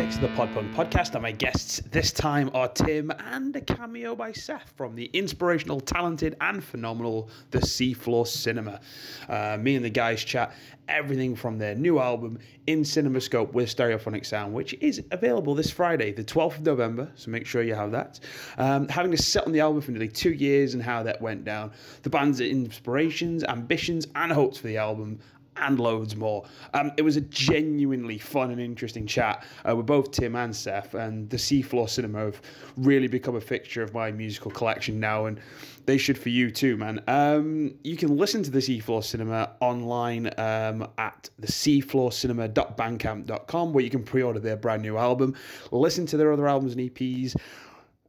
six of the Pod Punk podcast, and my guests this time are Tim and a cameo by Seth from the inspirational, talented, and phenomenal The Seafloor Cinema. Uh, me and the guys chat everything from their new album in CinemaScope with stereophonic sound, which is available this Friday, the 12th of November. So make sure you have that. Um, having to sit on the album for nearly two years and how that went down, the band's inspirations, ambitions, and hopes for the album, and loads more. Um, it was a genuinely fun and interesting chat uh, with both Tim and Seth, and the Seafloor Cinema have really become a fixture of my musical collection now, and they should for you too, man. Um, you can listen to the Seafloor Cinema online um, at the seafloorcinema.bandcamp.com, where you can pre-order their brand new album, listen to their other albums and EPs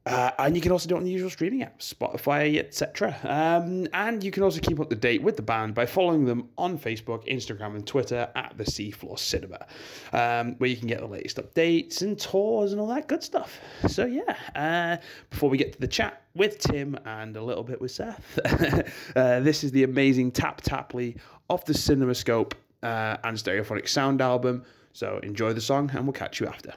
uh, and you can also do it on the usual streaming apps, Spotify, etc. Um, and you can also keep up to date with the band by following them on Facebook, Instagram, and Twitter at the Seafloor Cinema, um, where you can get the latest updates and tours and all that good stuff. So yeah, uh, before we get to the chat with Tim and a little bit with Seth, uh, this is the amazing Tap Tapley off the CinemaScope uh, and Stereophonic Sound album. So enjoy the song, and we'll catch you after.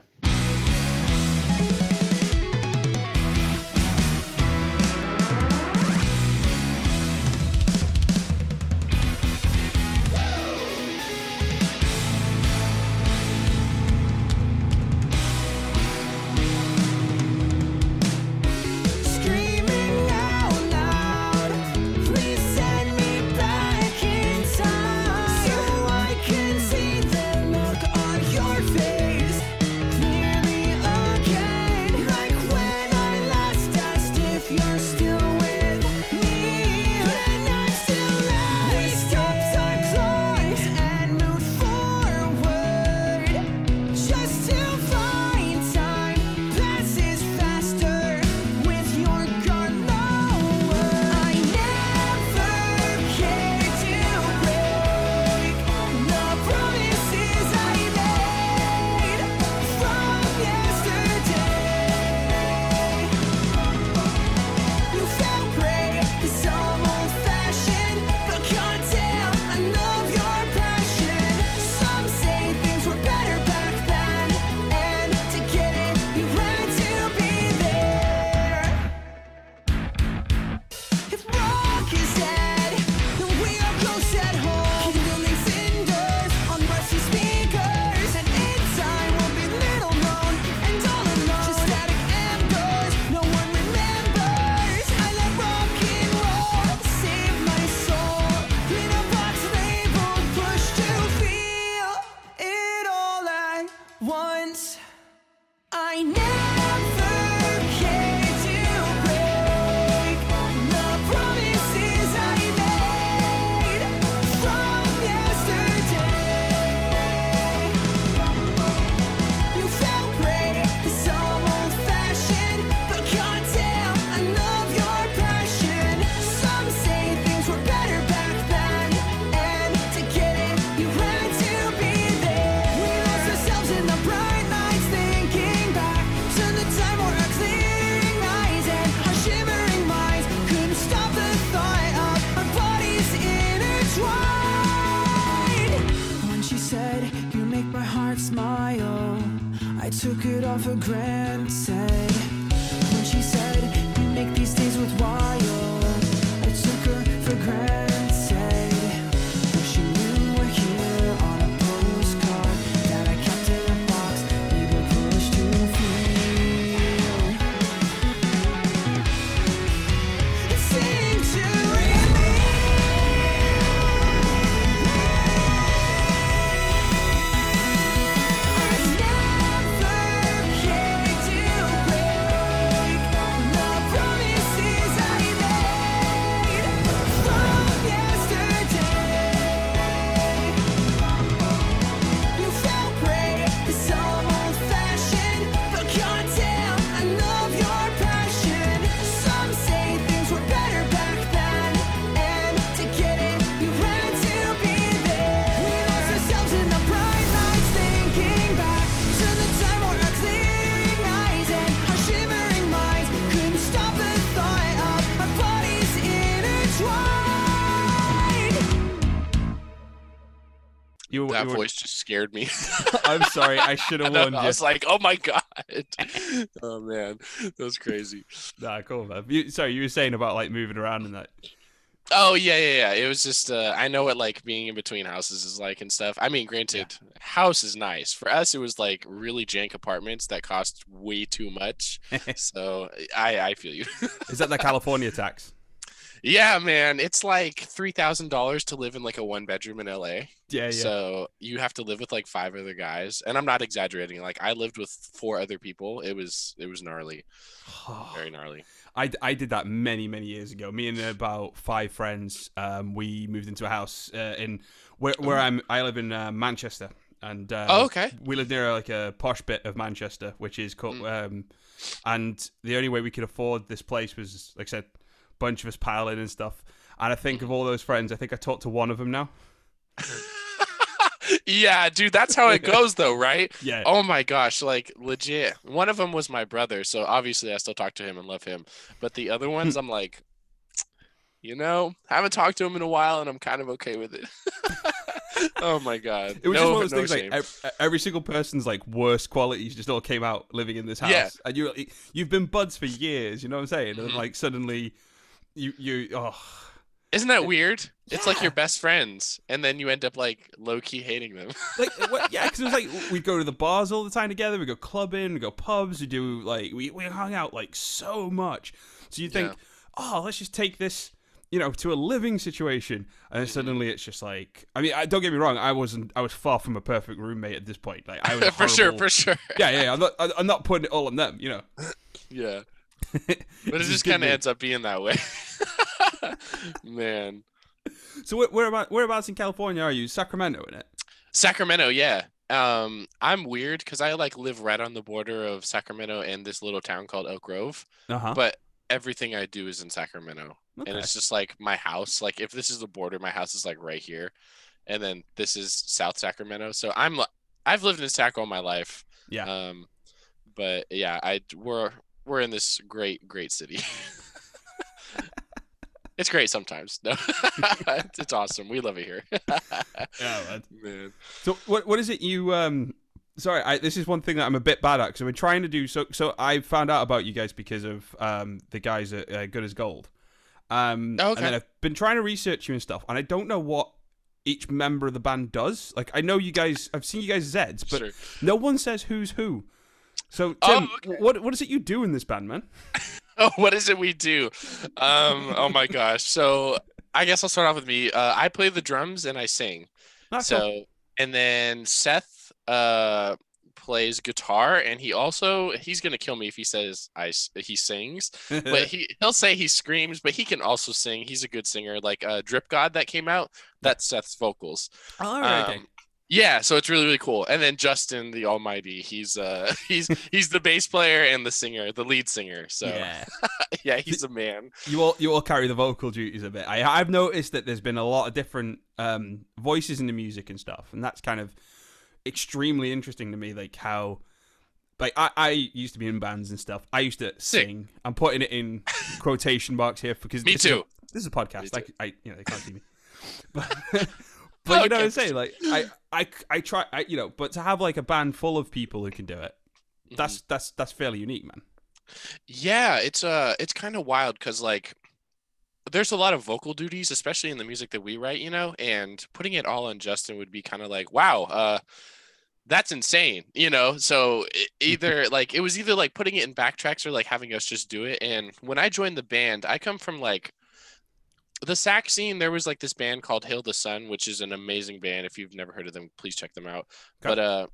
That you voice just scared me. I'm sorry. I should have warned know, I you. was like, oh my god. oh man, that was crazy. Nah, cool, man. You, sorry, you were saying about like moving around and that. Oh yeah, yeah, yeah. It was just uh, I know what like being in between houses is like and stuff. I mean, granted, house is nice. For us, it was like really jank apartments that cost way too much. so I I feel you. Is that the California tax? Yeah, man, it's like three thousand dollars to live in like a one bedroom in LA. Yeah, yeah. So you have to live with like five other guys, and I'm not exaggerating. Like I lived with four other people. It was it was gnarly, very gnarly. I, I did that many many years ago. Me and about five friends, um, we moved into a house uh, in where where I'm. I live in uh, Manchester, and um, Oh, okay. we live near like a posh bit of Manchester, which is called. Mm. Um, and the only way we could afford this place was, like I said, bunch of us piling and stuff. And I think of all those friends, I think I talked to one of them now. yeah, dude, that's how it goes though, right? Yeah. Oh my gosh, like legit. One of them was my brother, so obviously I still talk to him and love him. But the other ones, I'm like, you know, haven't talked to him in a while, and I'm kind of okay with it. oh my god, It was no, just one of those no things shame. like ev- every single person's like worst qualities just all came out living in this house. Yeah. And you you've been buds for years, you know what I'm saying? And Mhm. then like suddenly you you oh Isn't that weird? It's like your best friends, and then you end up like low key hating them. like what, yeah, because it was like we'd go to the bars all the time together. We go clubbing, we go pubs. We do like we we hung out like so much. So you think, Yeah. oh, let's just take this, you know, to a living situation, and then mm-hmm. suddenly it's just like, I mean, I, don't get me wrong, I wasn't, I was far from a perfect roommate at this point. Like I was for sure, for sure. yeah, yeah. yeah, I'm not, I'm not putting it all on them, you know. Yeah, but it just kind of ends up being that way. Man, So where, where about whereabouts in California are you? Sacramento, in it? Sacramento, yeah. Um, I'm weird because I like live right on the border of Sacramento and this little town called Elk Grove, Uh huh. but everything I do is in Sacramento. Okay. and it's just like my house like if this is the border my house is like right here and then this is south sacramento so i'm i've lived in sac all my life Yeah. um but yeah i we're we're in this great great city. It's great sometimes no it's, awesome. We love it here. Yeah, man. man. So what what is it you um sorry I, this is one thing that I'm a bit bad at because I've been trying to do so so I found out about you guys because of um the guys at uh, Good as Gold. Um Oh, and then. I've been trying to research you and stuff and I don't know what each member of the band does. Like I know you guys I've seen you guys Zeds but Sure. no one says who's who so Oh, okay. what what is it you do in this band man oh what is it we do? Um oh my gosh. So i guess i'll start off with me. Uh, i play the drums and i sing. That's so all. and then Seth uh plays guitar and he also he's gonna kill me if he says I he sings but he he'll say he screams but he can also sing. He's a good singer. Like uh Drip God that came out that's Seth's vocals. All right okay. Yeah so it's really really cool and then Justin the Almighty he's uh he's he's the bass player and the singer the lead singer so yeah, yeah he's a man you all you all carry the vocal duties a bit. I I've noticed that there's been a lot of different um, voices in the music and stuff, and that's kind of extremely interesting to me. Like how, like I, I used to be in bands and stuff. I used to Sick. sing. I'm putting it in quotation marks here because Me this is too. this is a podcast. Like I, you know, they can't see me. But, but you know what I'm saying? Like I, I, I try. I, you know, but to have like a band full of people who can do it, Mhm. that's that's that's fairly unique, man. Yeah, it's uh it's kind of wild because like there's a lot of vocal duties, especially in the music that we write, you know, and putting it all on Justin would be kind of like, wow, uh that's insane, you know. So either like it was either like putting it in backtracks or like having us just do it. And when I joined the band, I come from like the Sac scene. There was like this band called Hail the Sun, which is an amazing band. If you've never heard of them, please check them out. But uh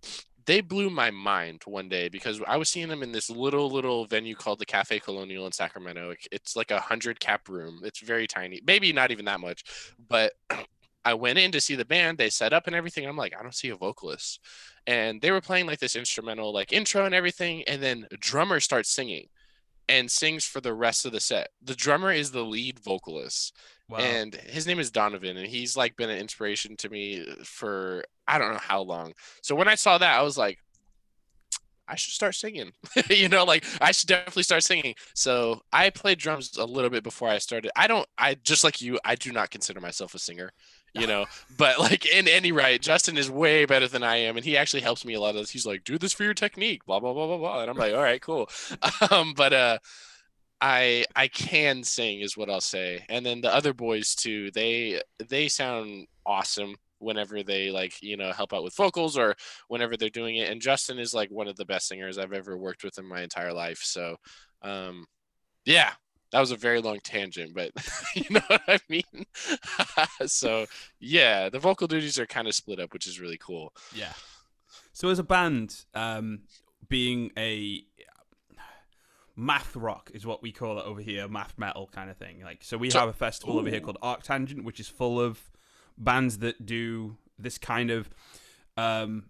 they blew my mind one day because I was seeing them in this little little venue called the Cafe Colonial in Sacramento. It's like a hundred cap room. It's very tiny, maybe not even that much. But I went in to see the band. They set up and everything. I'm like, I don't see a vocalist, and they were playing like this instrumental like intro and everything. And then drummer starts singing, and sings for the rest of the set. The drummer is the lead vocalist Wow. and his name is Donovan, and he's like been an inspiration to me for I don't know how long. So when I saw that, I was like, I should start singing. you know, like I should definitely start singing. So I played drums a little bit before I started. I don't. I just like you. I do not consider myself a singer. You know. but like in any right, Justin is way better than I am, and he actually helps me a lot of this. He's like, "Do this for your technique," blah blah blah blah blah, and I'm like, "All right, cool." um, but uh, I I can sing is what I'll say, and then the other boys too. They they sound awesome whenever they like you know help out with vocals or whenever they're doing it. And Justin is like one of the best singers I've ever worked with in my entire life. So, um, yeah, that was a very long tangent, but you know what I mean. so yeah, the vocal duties are kind of split up, which is really cool. Yeah. So as a band, um, being a math rock is what we call it over here, math metal kind of thing. Like, so we So- have a festival over here Ooh. called Arctangent, which is full of bands that do this kind of um,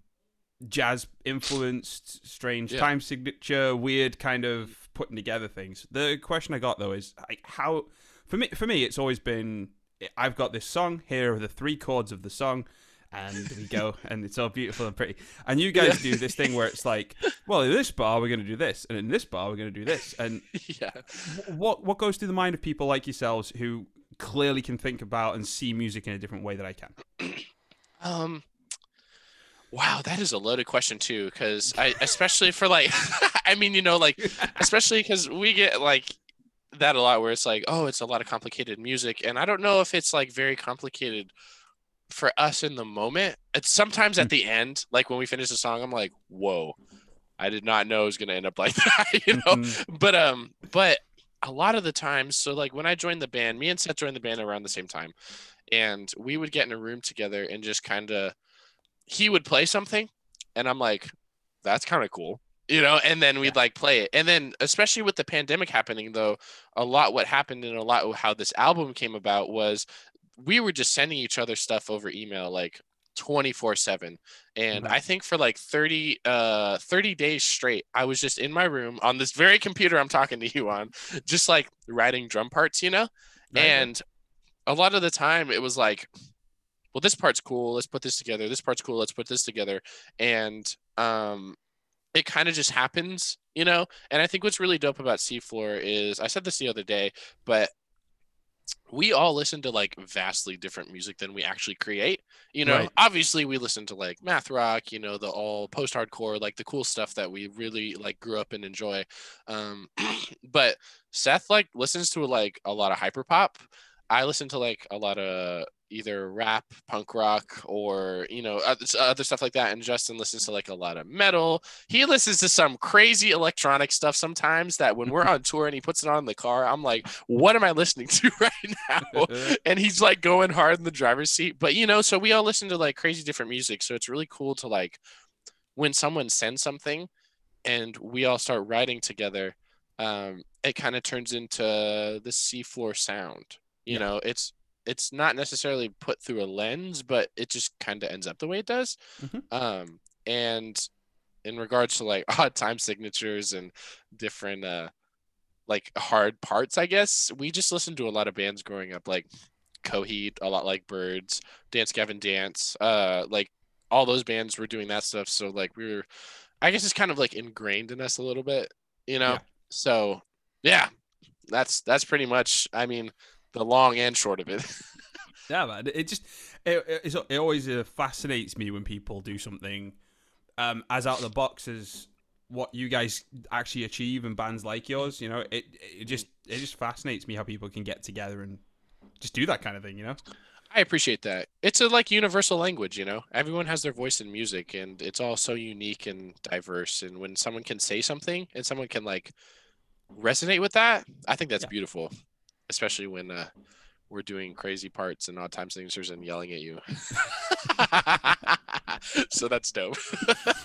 jazz influenced, strange Yeah. time signature, weird kind of putting together things. The question I got though is like, how for me for me it's always been I've got this song here are the three chords of the song and we go and it's all beautiful and pretty and you guys do this thing where it's like well in this bar we're going to do this and in this bar we're going to do this and yeah. what what goes through the mind of people like yourselves who clearly can think about and see music in a different way that I can Um. Wow, that is a loaded question too, because I especially for like, I mean, you know, like especially because we get like that a lot where it's like, oh, it's a lot of complicated music, and I don't know if it's like very complicated for us in the moment. It's sometimes at the end, like when we finish the song, I'm like, whoa, I did not know it was gonna end up like that, you know. Mhm. But um, but a lot of the times, so like when I joined the band, me and Seth joined the band around the same time, and we would get in a room together and just kind of he would play something and i'm like that's kind of cool you know and then we'd like play it. And then especially with the pandemic happening though a lot what happened and a lot of how this album came about was we were just sending each other stuff over email like 24 7 and i think for like 30 uh 30 days straight i was just in my room on this very computer i'm talking to you on just like writing drum parts you know? Right. and a lot of the time it was like well this part's cool let's put this together this part's cool let's put this together and um it kind of just happens you know and i think what's really dope about seafloor is i said this the other day but we all listen to like vastly different music than we actually create you know Right. obviously we listen to like math rock you know the all post hardcore like the cool stuff that we really like grew up and enjoy um but seth like listens to like a lot of hyper pop i listen to like a lot of either rap punk rock or you know other, stuff like that and justin listens to like a lot of metal he listens to some crazy electronic stuff sometimes that when we're on tour and he puts it on in the car i'm like what am i listening to right now and he's like going hard in the driver's seat. But you know, so we all listen to like crazy different music. So it's really cool to like when someone sends something and we all start writing together, um, it kind of turns into the seafloor sound. You Yeah. know, it's it's not necessarily put through a lens, but it just kind of ends up the way it does. Mhm. Um, and in regards to like odd time signatures and different uh like hard parts, I guess. We just listened to a lot of bands growing up, like Coheed, a lot like Birds, Dance Gavin Dance, uh, like all those bands were doing that stuff. So like we were, I guess it's kind of like ingrained in us a little bit, you know. Yeah. So yeah, that's that's pretty much. I mean, the long and short of it. Yeah, man. It just it, it, it always uh, fascinates me when people do something um, as out of the box as what you guys actually achieve in bands like yours. You know, it it just it just fascinates me how people can get together and just do that kind of thing. You know. I appreciate that. It's a like universal language, you know. Everyone has their voice in music and it's all so unique and diverse and when someone can say something and someone can like resonate with that, I think that's Yeah. beautiful. Especially when uh we're doing crazy parts and odd time signatures and yelling at you. so that's dope.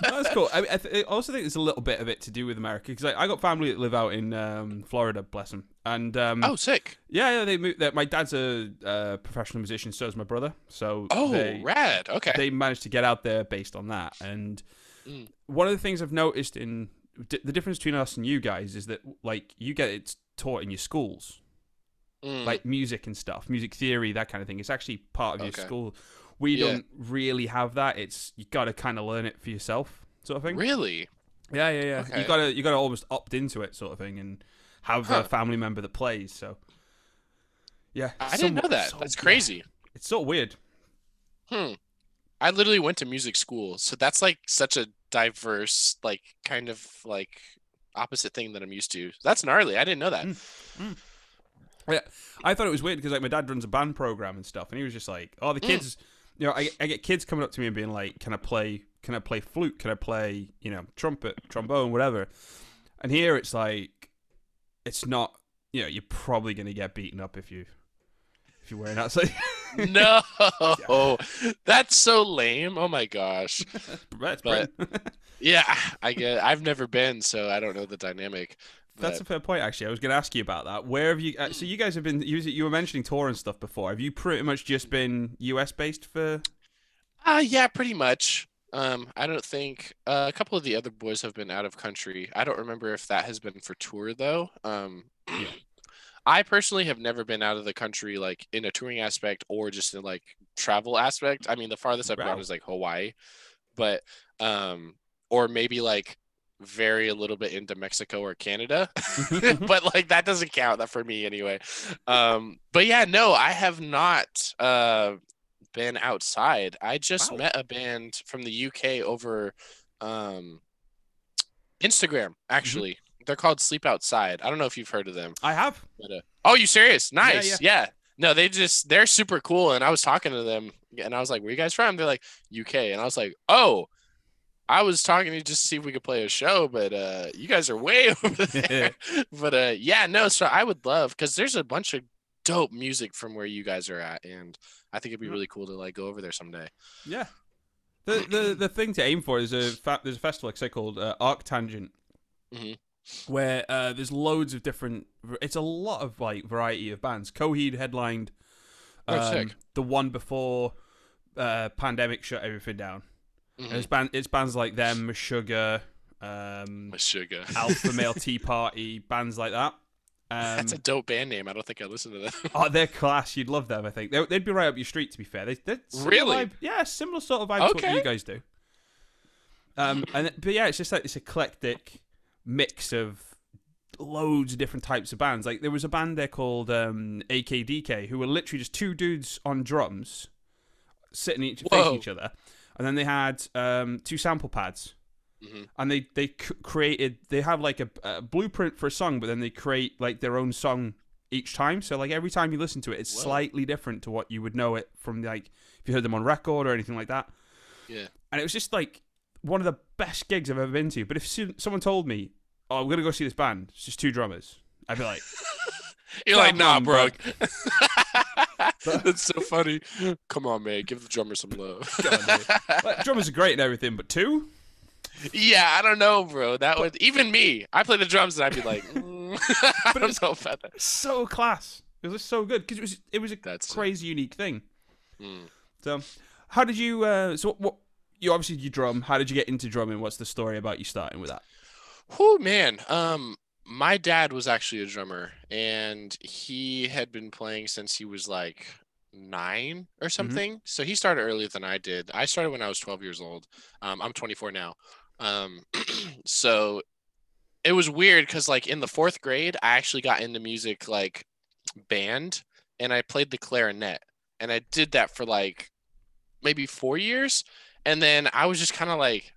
That's cool. I, I, th- I also think there's a little bit of it to do with America because I, I got family that live out in um, Florida, bless them, and um, oh, sick. yeah, yeah, they moved. My dad's a uh, professional musician, so is my brother. So Oh, they, rad. Okay. they managed to get out there based on that. And Mm. one of the things I've noticed in d- the difference between us and you guys is that like you get it taught in your schools, Mm, like music and stuff, music theory, that kind of thing. It's actually part of Okay. your school. We Yeah. don't really have that. It's you got to kind of learn it for yourself, sort of thing. really? Yeah, yeah, yeah. Okay. You gotta you gotta almost opt into it, sort of thing, and have Huh. a family member that plays. So, yeah, I didn't know that. so- That's crazy. It's so weird. Hmm. I literally went to music school, so that's like such a diverse, like kind of like opposite thing that I'm used to. That's gnarly. I didn't know that. Yeah, I thought it was weird because like my dad runs a band program and stuff, and he was just like, "Oh, the mm. kids, you know, I, I get kids coming up to me and being like, can I play? Can I play flute? Can I play, you know, trumpet, trombone, whatever?" And here it's like, it's not, you know, you're probably gonna get beaten up if you if you're wearing outside. No, that's so lame. Oh my gosh. But- Yeah, I get. I've never been, so I don't know the dynamic. That's a fair point, actually. I was going to ask you about that. Where have you? Uh, so you guys have been. You, you were mentioning tour and stuff before. Have you pretty much just been US based for? Uh, yeah, pretty much. Um, I don't think uh, a couple of the other boys have been out of country. I don't remember if that has been for tour though. Um, Yeah. I personally have never been out of the country like in a touring aspect or just in like travel aspect. I mean, the farthest I've Wow. gone is like Hawaii, but um, or maybe like very a little bit into Mexico or Canada, but like that doesn't count that for me anyway. Um, but yeah, no, I have not uh been outside. I just Wow. met a band from the UK over um Instagram actually. They're called Sleep Outside. I don't know if you've heard of them. I have. But, uh, oh, you serious? Nice. yeah. Yeah, No, they just they're super cool. And I was talking to them and I was like, Where you guys from? They're like, UK. And I was like, Oh, I was talking to you just to see if we could play a show, but uh you guys are way over there. but uh yeah, no, so I would love because there's a bunch of dope music from where you guys are at, and I think it'd be really cool to like go over there someday. Yeah. The the the thing to aim for is a fa- there's a festival like I say called uh, Arctangent, Mhm. where uh, there's loads of different. It's a lot of like variety of bands. Coheed headlined. Oh, um, sick. The one before uh, pandemic shut everything down. Mhm. And it's band it's bands like them, Sugar, um, sugar. Alpha Male Tea Party, bands like that. Um, That's a dope band name. I don't think I listen to that. Oh, they're class. You'd love them. I think they, they'd be right up your street. To be fair, they, they're Really? vibe- yeah, similar sort of vibe to what you guys do. Um, and but yeah, it's just like this eclectic mix of loads of different types of bands. Like there was a band there called um, AKDK who were literally just two dudes on drums, sitting each facing each other, and then they had um, two sample pads Mhm. and they they c- created they have like a, a blueprint for a song but then they create like their own song each time so like every time you listen to it it's Whoa. slightly different to what you would know it from like if you heard them on record or anything like that Yeah. and it was just like one of the best gigs i've ever been to but if someone told me oh i'm gonna go see this band it's just two drummers i'd be like You're like, nah, on, bro. That's so funny. Come on, man. Give the drummer some love. drummers are great and everything but two yeah, I don't know, bro. That would even me. I play the drums and I'd be like, mm, I But don't it's- know about that. so class it was so good because it was it was a That's- crazy unique thing Mm. So, how did you? Uh, so, what? You obviously you drum. How did you get into drumming? What's the story about you starting with that? Oh man. Um, my dad was actually a drummer, and he had been playing since he was like nine or something. So he started earlier than I did. I started when I was 12 years old. Um, I'm 24 now. Um, so it was weird because like in the fourth grade, I actually got into music like band, and I played the clarinet, and I did that for like maybe four years, and then I was just kind of like,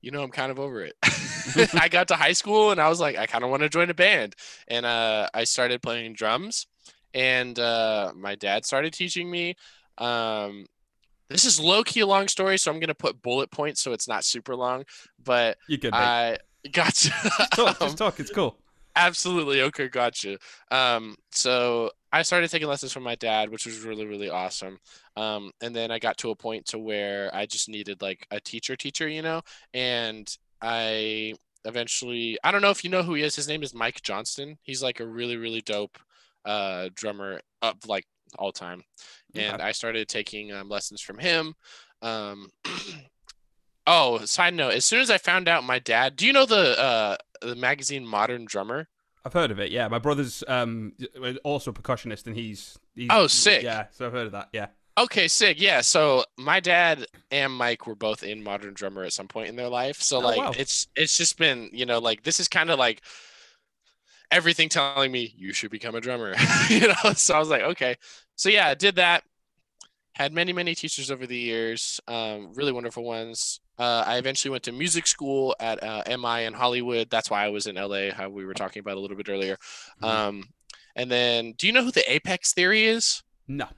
you know, I'm kind of over it. I got to high school and I was like, I kind of want to join a band. And uh, I started playing drums, and uh, my dad started teaching me. Um, this is low key a long story, so I'm gonna put bullet points so it's not super long. But You? Mate. I gotcha. just talk. Um, Just talk. It's cool. Absolutely. Okay, gotcha. Um, so I started taking lessons from my dad, which was really, really awesome. Um, and then I got to a point to where I just needed like a teacher teacher, you know, and I eventually I don't know if you know who he is. His name is Mike Johnston. He's like a really, really dope uh drummer of like all time. And Okay. I started taking um, lessons from him. Um Oh, side note, as soon as I found out my dad, do you know the uh the magazine Modern Drummer? I've heard of it. Yeah, my brother's um also a percussionist, and he's, he's Oh, sick. Yeah, so I've heard of that. Yeah. Okay, sick. Yeah. So my dad and Mike were both in Modern Drummer at some point in their life. So Oh, like wow. it's it's just been, you know, like this is kind of like everything telling me you should become a drummer. you know, so I was like, okay. So yeah, I did that. had many many teachers over the years, um, really wonderful ones. Uh, I eventually went to music school at uh, MI in Hollywood. That's why I was in LA, how we were talking about a little bit earlier. Mhm. Um, and then, do you know who the Apex Theory is? No.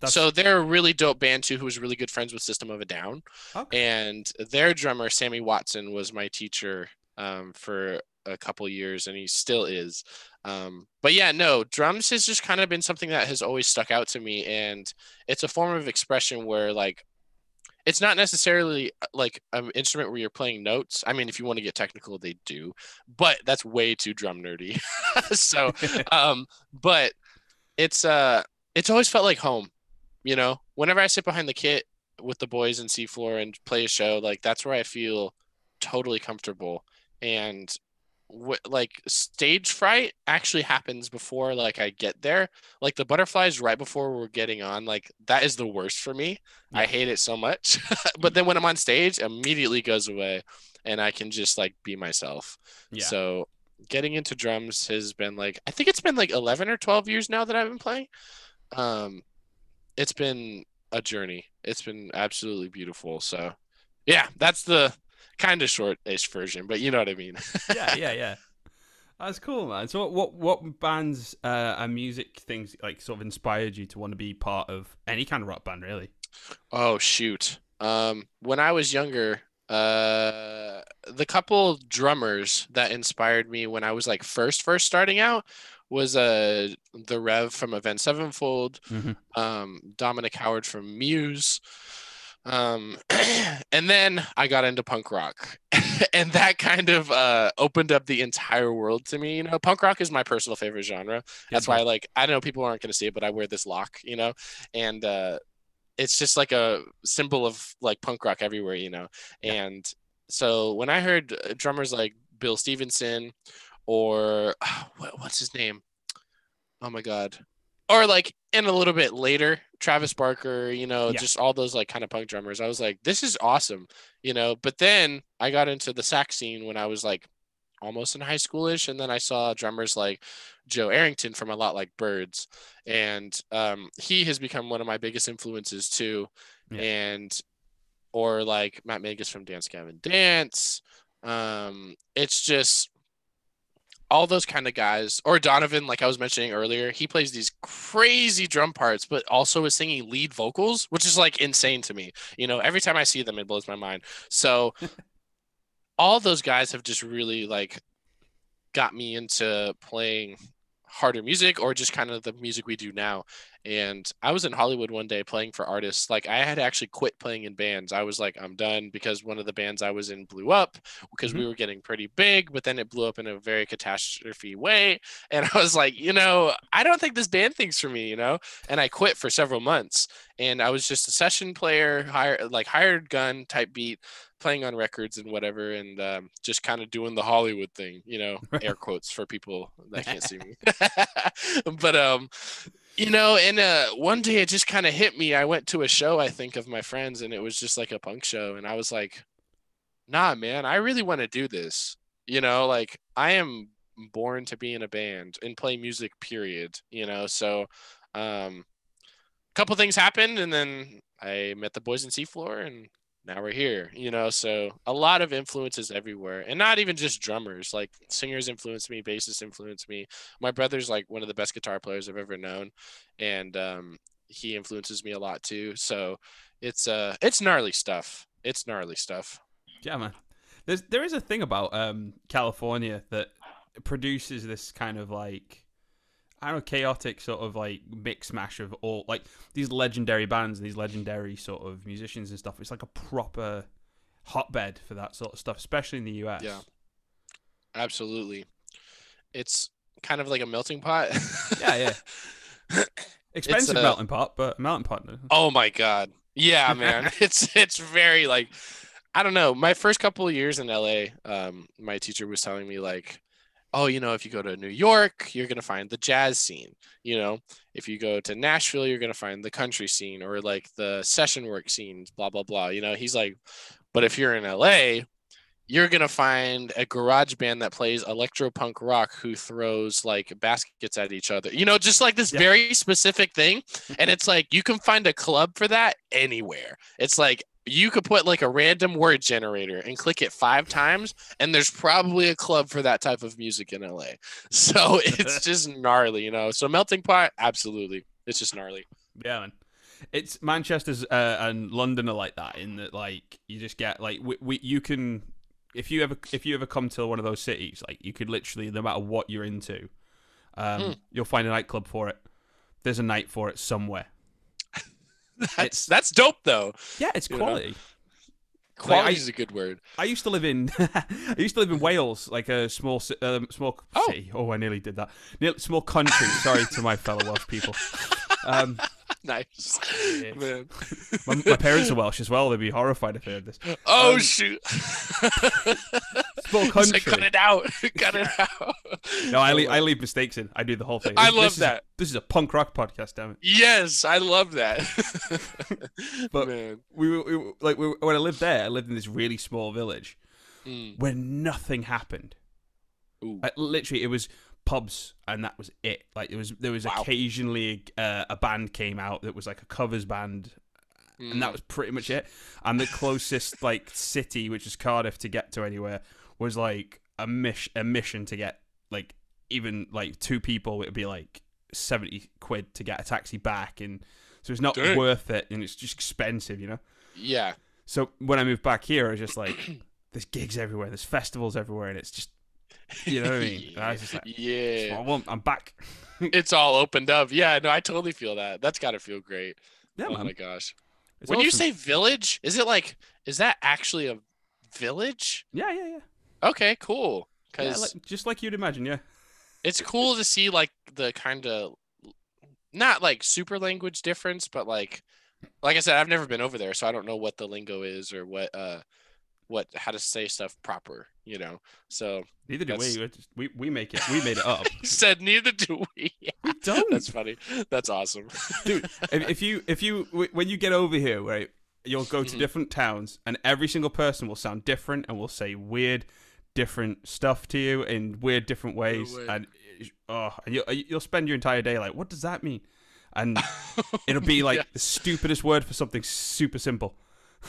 That's, So they're a really dope band too, who was really good friends with System of a Down, okay. and their drummer Sammy Watson was my teacher um, for a couple years, and he still is. Um, but yeah, no, drums has just kind of been something that has always stuck out to me, and it's a form of expression where like it's not necessarily uh, like an instrument where you're playing notes. I mean, if you want to get technical, they do, but that's way too drum nerdy. so, um, but it's uh, it's always felt like home. You know, whenever I sit behind the kit with the boys in Seafloor and play a show, like that's where I feel totally comfortable. And what like stage fright actually happens before like I get there. Like the butterflies right before we're getting on, like that is the worst for me. I hate it so much. but then when I'm on stage, immediately goes away and I can just like be myself. yeah. So getting into drums has been like I think it's been like 11 or 12 years now that I've been playing. Um it's been a journey. It's been absolutely beautiful. So yeah, that's the kind of short-ish version, but you know what I mean. yeah, yeah, yeah. That's cool, man. So, what what bands uh, and music things like sort of inspired you to want to be part of any kind of rock band, really? Oh shoot. Um when I was younger, uh the couple drummers that inspired me when I was like first first starting out was uh the Rev from Avenged Sevenfold, Mhm. um Dominic Howard from Muse. Um and then I got into punk rock. and that kind of uh opened up the entire world to me. You know, punk rock is my personal favorite genre. That's why I like I know people aren't gonna see it, but I wear this lock, you know, and uh it's just like a symbol of like punk rock everywhere, you know. And so when I heard uh, drummers like Bill Stevenson or what, what's his name? Oh my god. Or like in a little bit later, Travis Barker, you know, Yeah. just all those like kind of punk drummers. I was like, this is awesome, you know. But then I got into the Sac scene when I was like almost in high schoolish, and then I saw drummers like Joe Arrington from A Lot Like Birds, and um, he has become one of my biggest influences too. Yeah. And or like Matt Mingus from Dance Gavin Dance. Um, it's just all those kind of guys, or Donovan, like I was mentioning earlier, he plays these crazy drum parts, but also is singing lead vocals, which is like insane to me. You know, every time I see them, it blows my mind. So all those guys have just really like got me into playing harder music or just kind of the music we do now. And I was in Hollywood one day playing for artists. Like I had actually quit playing in bands. I was like, I'm done because one of the bands I was in blew up because we mm-hmm. were getting pretty big, but then it blew up in a very catastrophe way. And I was like, you know, I don't think this band thing's for me, you know? And I quit for several months. And I was just a session player, hired like hired gun type beat, playing on records and whatever, and um, just kind of doing the Hollywood thing, you know, air quotes for people that can't see me. but um, you know, and uh, one day it just kind of hit me. I went to a show, I think, of my friends, and it was just like a punk show, and I was like, Nah, man, I really want to do this. You know, like I am born to be in a band and play music. Period. You know, so um, a couple things happened, and then I met the boys in Seafloor, and now we're here. You know, so a lot of influences everywhere, and not even just drummers. Like singers influenced me, bassists influenced me. My brother's like one of the best guitar players I've ever known, and um, he influences me a lot too. So it's uh, it's gnarly stuff. It's gnarly stuff. Yeah, man. There's there is a thing about um California that produces this kind of like I don't know chaotic sort of like mix mash of all like these legendary bands and these legendary sort of musicians and stuff. It's like a proper hotbed for that sort of stuff, especially in the US. Yeah. Absolutely. It's kind of like a melting pot. Yeah, yeah. Expensive uh, melting pot, but a melting pot. Oh my god. Yeah, man. it's it's very like I don't know. My first couple of years in LA, um, my teacher was telling me like, oh, you know, if you go to New York, you're gonna find the jazz scene. You know, if you go to Nashville, you're gonna find the country scene or like the session work scenes, blah blah blah. You know, he's like, but if you're in LA, you're gonna find a garage band that plays electro punk rock who throws like baskets at each other. You know, just like this Yeah. very specific thing. And it's like you can find a club for that anywhere. It's like you could put like a random word generator and click it five times, and there's probably a club for that type of music in LA. So it's just gnarly, you know. So melting pot, absolutely. It's just gnarly. Yeah, man. It's Manchester's uh, and London are like that in that like you just get like we, we you can if you ever if you ever come to one of those cities like you could literally no matter what you're into, um, Hmm. you'll find a nightclub for it. There's a night for it somewhere. That's that's dope though. Yeah, it's You know? quality. Quality is a good word. I used to live in I used to live in Wales, like a small um, small Oh. city. Oh, I nearly did that. Near, small country. Sorry to my fellow Welsh people. Um, Nice. Man. my, my parents are Welsh as well. They'd be horrified if they heard this. Oh Um, shoot. Small country. cut it out. cut it out. No, I Oh leave, I leave mistakes in. I do the whole thing. I This- love this is that. this is a punk rock podcast, damn it. Yes, I love that. But- Man. We, were- we were- like we, were- when I lived there, I lived in this really small village Mm. where nothing happened. Like, literally, it was pubs and that was it. Like it was there was Wow. occasionally uh, a band came out that was like a covers band, and that Mm. was pretty much it. And the closest like city, which is Cardiff, to get to anywhere was like a mish a mission to get like even like two people. It would be like seventy quid to get a taxi back, and so it's not Dang. worth it, and it's just expensive, you know. Yeah. So when I moved back here, I was just like, there's gigs everywhere, there's festivals everywhere, and it's just, you know what I mean? And I was just like, yeah. I want, I'm back. It's all opened up. Yeah, no, I totally feel that. That's got to feel great. Yeah, oh man. my gosh. It's when you say village, is it like is that actually a village? yeah, yeah, yeah, Okay, cool. yeah Cuz like, just like you'd imagine, yeah. it's cool to see like the kind of not like super language difference, but like like I said, I've never been over there, so I don't know what the lingo is or what uh what how to say stuff proper, you know. So Neither do we. We. We make it. We made it up. he said neither do we. we don't, That's funny. That's awesome. dude. If, if you, if you, when you get over here, right, you'll go to Mhm. different towns, and every single person will sound different and will say weird, different stuff to you in weird, different ways, way. and oh, and you'll, you'll spend your entire day like, what does that mean? And it'll be like Yeah. the stupidest word for something super simple.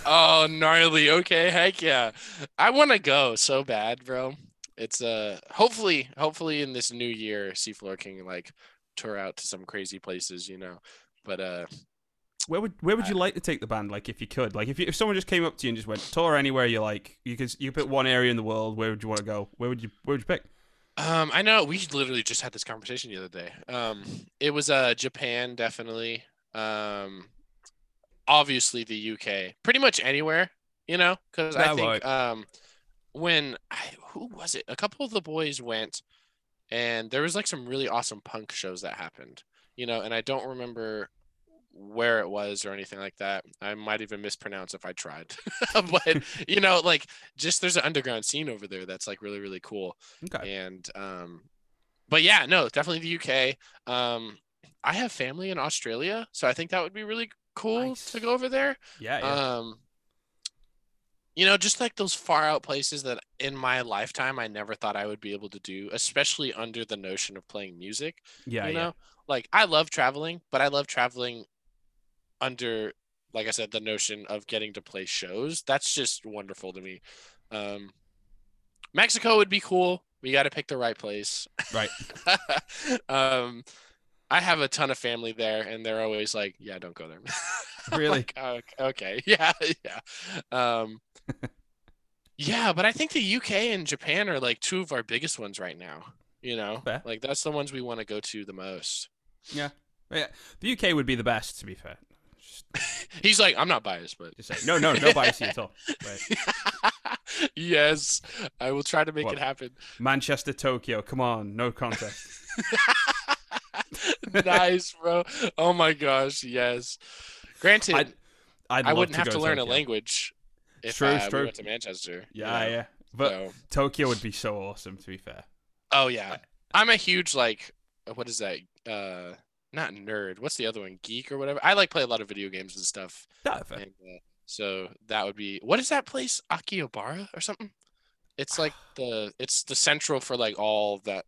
Oh, gnarly. Okay, heck yeah. I want to go so bad, bro. It's uh hopefully hopefully in this new year Seafloor can like tour out to some crazy places, you know. But uh Where would where would you like to take the band? Like, if you could, like, if you, if someone just came up to you and just went tour anywhere you like, you could you could pick one area in the world. Where would you want to go? Where would you where would you pick? um I know we literally just had this conversation the other day. Um it was uh Japan definitely. Um obviously the UK. Pretty much anywhere, you know, cuz I think right. um when I, who was it? A couple of the boys went and there was like some really awesome punk shows that happened, you know, and I don't remember where it was or anything like that. I might even mispronounce if I tried. but you know, like just there's an underground scene over there that's like really really cool. Okay. And um but yeah, no, definitely the UK. Um I have family in Australia, so I think that would be really cool Nice. to go over there. Yeah. yeah. Um, you know, just like those far out places that in my lifetime I never thought I would be able to do, especially under the notion of playing music. yeah. you yeah. know, like I love traveling, but I love traveling under, like I said, the notion of getting to play shows. That's just wonderful to me. Um, Mexico would be cool. We got to pick the right place. Right. um, I have a ton of family there, and they're always like, "Yeah, don't go there." Really? like, "Oh, okay, yeah, yeah, um, yeah. But I think the UK and Japan are like two of our biggest ones right now. You know, Fair. like that's the ones we want to go to the most. Yeah. Yeah. The UK would be the best, to be fair. Just, He's like, I'm not biased, but just say no, no, no bias at all. Yes, I will try to make What? it happen. Manchester, Tokyo. Come on, no contest. nice, bro. Oh my gosh, yes. Granted, I'd, I'd I would not have go to learn a language if True, uh, true. we went to Manchester. you Yeah, know, yeah. But so- Tokyo would be so awesome, to be fair. oh yeah, I'm a huge like, uh, what is that? Uh, not nerd. What's the other one? Geek or whatever. I like play a lot of video games and stuff. Yeah, fair. And, uh, so that would be what is that place? Akihabara or something? It's like the it's the central for like all that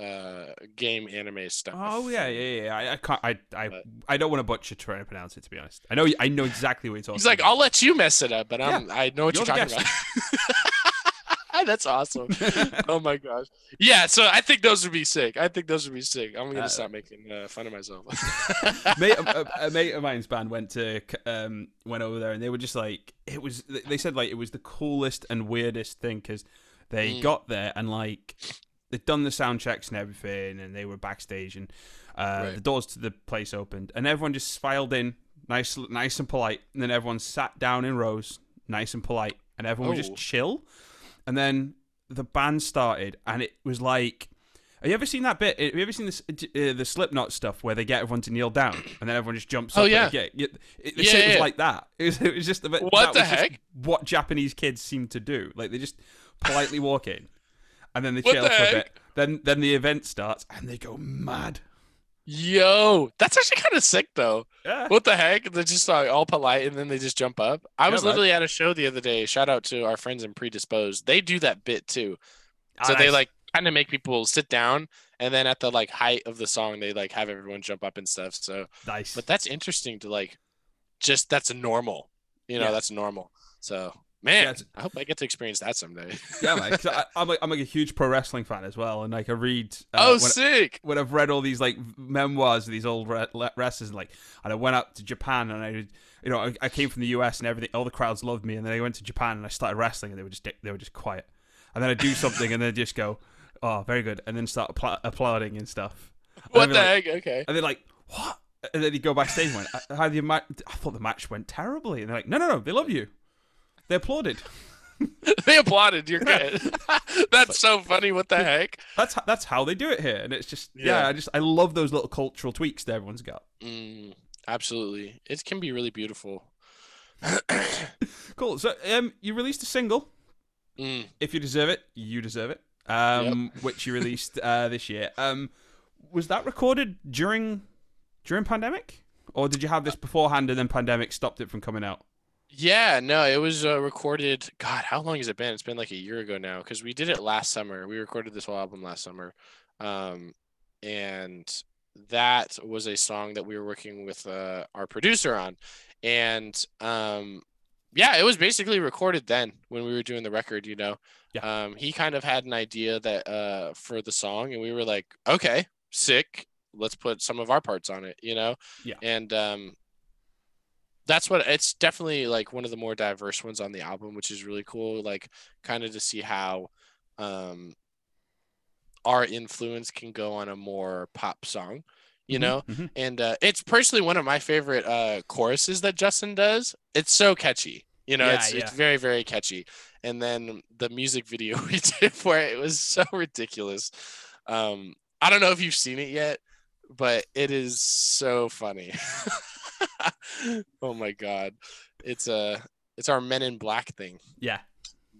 uh game anime stuff. Oh yeah, yeah, yeah. I, I can't. I, I, But- I don't want to butcher trying to pronounce it. To be honest, I know. I know exactly what you're talking. He's like, about. I'll let you mess it up, but I'm I know what You're you're, talking about. That's awesome. oh my gosh. Yeah, so I think those would be sick. I think those would be sick. I'm gonna Uh, stop making uh, fun of myself. mate, a, a mate of mine's band went to um went over there and they were just like it was they said like it was the coolest and weirdest thing because they Mm. got there and like they'd done the sound checks and everything and they were backstage and uh, Right. the doors to the place opened and everyone just filed in nice nice and polite and then everyone sat down in rows nice and polite and everyone was Oh. just chill and then the band started and it was like have you ever seen that bit? Have you ever seen this uh, the Slipknot stuff where they get everyone to kneel down and then everyone just jumps Oh, up? yeah. yeah. It, it, Yeah, said it was yeah. like that. It was, was just a bit. What the heck? What Japanese kids seem to do? Like they just politely walk in, and then they What chill the for a bit. Then then the event starts and they go mad. Yo, that's actually kind of sick though. Yeah. What the heck? They're just like all polite and then they just jump up. I Yeah, was man. literally at a show the other day. Shout out to our friends in Predisposed. They do that bit too. So Ah, they nice. like kind of make people sit down and then at the like height of the song they like have everyone jump up and stuff. So nice. but that's interesting to like just that's normal. You know, Yeah. that's normal. So man, Yeah, I hope I get to experience that someday. yeah. 'cause I, I'm like I'm like a huge pro wrestling fan as well, and like I read. Uh, oh, when- sick. when I've read all these like memoirs of these old re- le- wrestlers, like, and I went out to Japan and I, you know, I, I came from the US and everything, all the crowds loved me, and then I went to Japan and I started wrestling and they were just they were just quiet, and then I do something and they just go, oh, very good, and then start appla- applauding and stuff. And What the like- heck? Okay. And they're like, what? And then you go backstage and went, "Uh, how the ma- I thought the match went terribly, and they're like, no, no, no, they love you, they applauded. they applauded. You're good. that's so funny. What the heck? That's that's how they do it here, and it's just yeah, Yeah. I just I love those little cultural tweaks that everyone's got. Mm, absolutely. It can be really beautiful. Cool. So um, you released a single. Mm. if you deserve it, you deserve it. Um, which you released uh, this year. Um, was that recorded during during pandemic, or did you have this beforehand and then pandemic stopped it from coming out? Yeah, no, it was uh, recorded. God, how long has it been? It's been like a year ago now because we did it last summer. We recorded this whole album last summer. Um, and that was a song that we were working with uh, our producer on. And um, yeah, it was basically recorded then when we were doing the record, you know. Yeah. Um, he kind of had an idea that uh, for the song, and we were like, okay, sick. Let's put some of our parts on it, you know. Yeah. And um, that's what it's definitely like one of the more diverse ones on the album, which is really cool. Like kind of to see how um our influence can go on a more pop song, you Mhm, know? mhm. And uh, it's personally one of my favorite uh choruses that Justin does. It's so catchy. You know, Yeah, it's yeah. it's very, very catchy. And then the music video we did for it, it was so ridiculous. Um, I don't know if you've seen it yet, but it is so funny. oh my god. It's a it's our men in black thing. Yeah.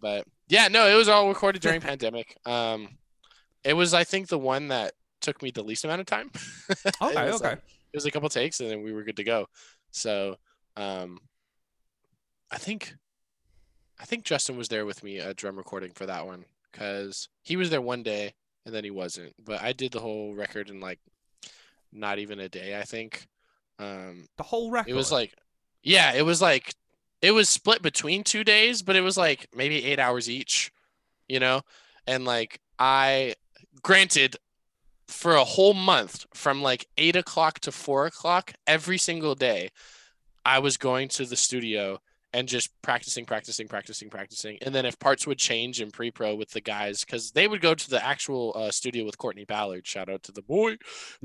But yeah, no, it was all recorded during pandemic. Um it was I think the one that took me the least amount of time. It Okay. was, Okay. like- it was a couple takes and then we were good to go. So um I think I think Justin was there with me at drum recording for that one because he was there one day and then he wasn't. But I did the whole record in like not even a day, I think. Um The whole record. it was like yeah, it was like it was split between two days, but it was like maybe eight hours each, you know? And like I granted for a whole month from like eight o'clock to four o'clock every single day, I was going to the studio and just practicing, practicing, practicing, practicing. And then if parts would change in pre-pro with the guys, because they would go to the actual uh, studio with Courtney Ballard. Shout out to the boy.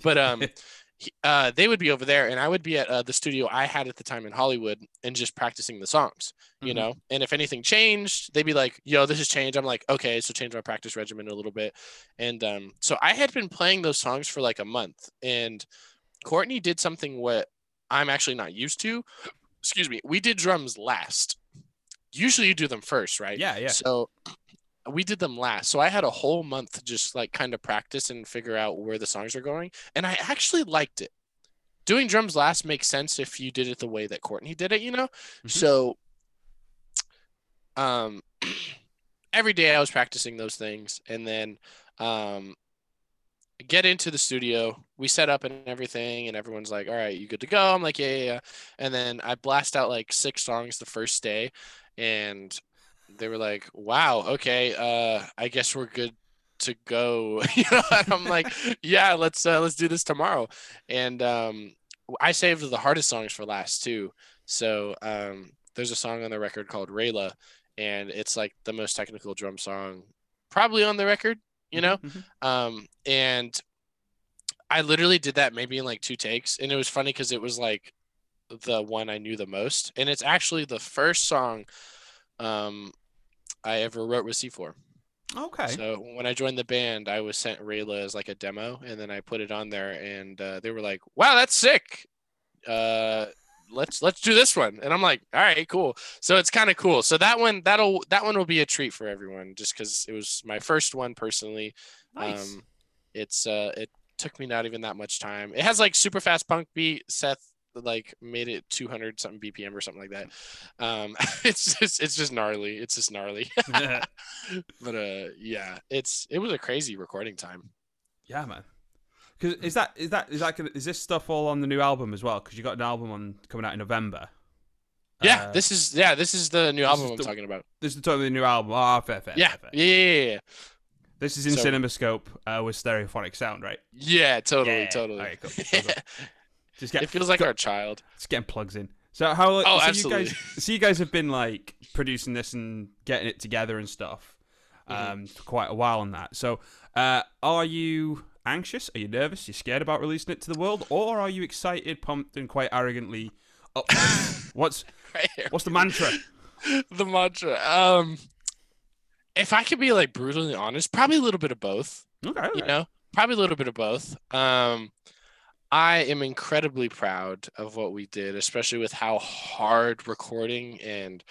But um, he- uh, they would be over there, and I would be at uh, the studio I had at the time in Hollywood and just practicing the songs, you Mhm. know. And if anything changed, they'd be like, "Yo, this has changed." I'm like, "Okay, so change my practice regimen a little bit." And um, so I had been playing those songs for like a month, and Courtney did something what I'm actually not used to. Excuse me. We did drums last. Usually you do them first, right? yeah. Yeah. So we did them last. So I had a whole month to just like kind of practice and figure out where the songs are going. And I actually liked it. Doing drums last makes sense if you did it the way that Courtney did it, you know? Mhm. So um every day I was practicing those things, and then um, get into the studio. We set up and everything, and everyone's like, "All right, you good to go?" I'm like, "Yeah, yeah, yeah." And then I blast out like six songs the first day, and they were like, "Wow, okay, uh, I guess we're good to go." you know, and I'm like, "Yeah, let's uh, let's do this tomorrow." And um, I saved the hardest songs for last too. So um, there's a song on the record called Rayla, and it's like the most technical drum song probably on the record. You know, Mhm. um, and I literally did that maybe in like two takes, and it was funny because it was like the one I knew the most, and it's actually the first song um, I ever wrote with C4. Okay. So when I joined the band, I was sent Rayla as like a demo, and then I put it on there, and uh, they were like, "Wow, that's sick! Uh, let's let's do this one." And I'm like, "All right, cool." So it's kind of cool. So that one that'll that one will be a treat for everyone, just because it was my first one personally. nice. Um, it's uh, it took me not even that much time. It has like super fast punk beat. Seth like made it 200 something BPM or something like that. Um, it's just it's just gnarly. It's just gnarly. but uh, yeah, it's it was a crazy recording time. yeah, man. Cause is that is that is that gonna, is this stuff all on the new album as well? Because you got an album on coming out in November. Yeah, Uh, this is yeah, this is the new album I'm the- talking about. this is totally the new album. Ah, fair, fair. Yeah, fair, fair. yeah, yeah, yeah, yeah. This is in So- CinemaScope uh, with stereophonic sound, right? Yeah, totally, Yeah, totally. alright, cool, cool, cool. Just get it feels like got- our child. just getting plugs in. So how? Oh, so absolutely. You guys, so you guys have been like producing this and getting it together and stuff Mm-hmm. um, for quite a while on that. So uh, are you anxious? Are you nervous? you scared about releasing it to the world, or are you excited, pumped, and quite arrogantly up? what's Right what's the mantra? the mantra. Um, if I could be like brutally honest, probably a little bit of both. Okay, you know probably a little bit of both um i am incredibly proud of what we did especially with how hard recording and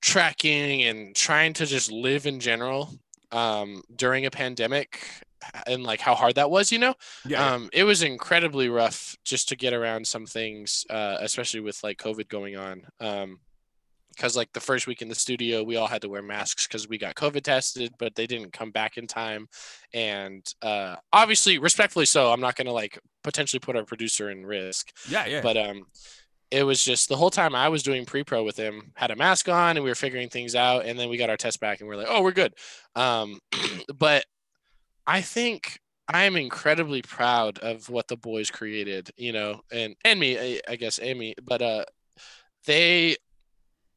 tracking and trying to just live in general um during a pandemic and like how hard that was you know? Yeah, um it was incredibly rough just to get around some things uh especially with like covid going on. Um because like the first week in the studio we all had to wear masks because we got covid tested but they didn't come back in time. And uh obviously respectfully so i'm not going to like potentially put our producer in risk. Yeah, yeah. but um it was just the whole time i was doing pre-pro with him had a mask on and we were figuring things out and then we got our test back and we are like oh we're good. Um but i think i'm incredibly proud of what the boys created you know and and me I, I guess amy but uh they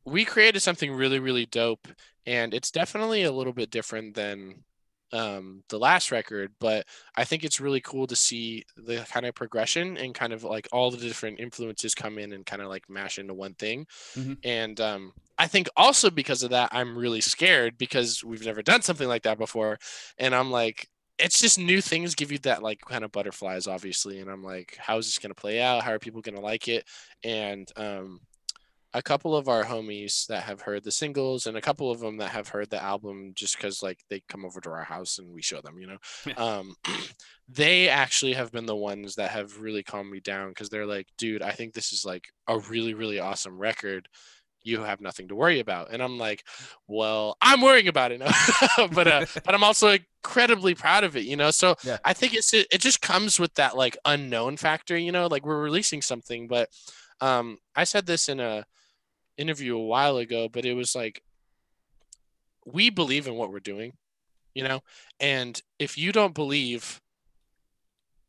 we created something really really dope and it's definitely a little bit different than um the last record but i think it's really cool to see the kind of progression and kind of like all the different influences come in and kind of like mash into one thing. Mhm. and um i think also because of that i'm really scared because we've never done something like that before and i'm like it's just new things give you that like kind of butterflies obviously and i'm like how is this going to play out? How are people going to like it? And um a couple of our homies that have heard the singles and a couple of them that have heard the album just because like they come over to our house and we show them you know? Yeah. um they actually have been the ones that have really calmed me down because they're like dude i think this is like a really really awesome record. You have nothing to worry about. And i'm like well i'm worrying about it now. But uh but i'm also incredibly proud of it you know? So Yeah. i think it's it just comes with that like unknown factor you know? Like we're releasing something but um i said this in a interview a while ago but it was like we believe in what we're doing you know? And if you don't believe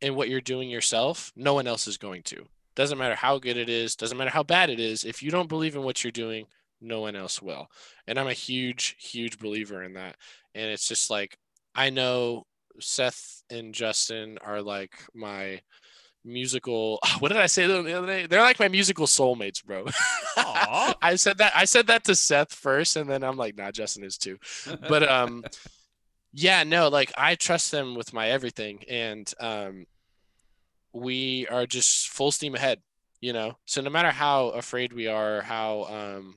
in what you're doing yourself no one else is going to. Doesn't matter how good it is doesn't matter how bad it is if you don't believe in what you're doing no one else will. And i'm a huge huge believer in that. And it's just like i know seth and justin are like my musical what did i say the other day? They're like my musical soulmates bro. I said that i said that to seth first and then i'm like nah justin is too. But um yeah no like i trust them with my everything and um we are just full steam ahead you know? So no matter how afraid we are how um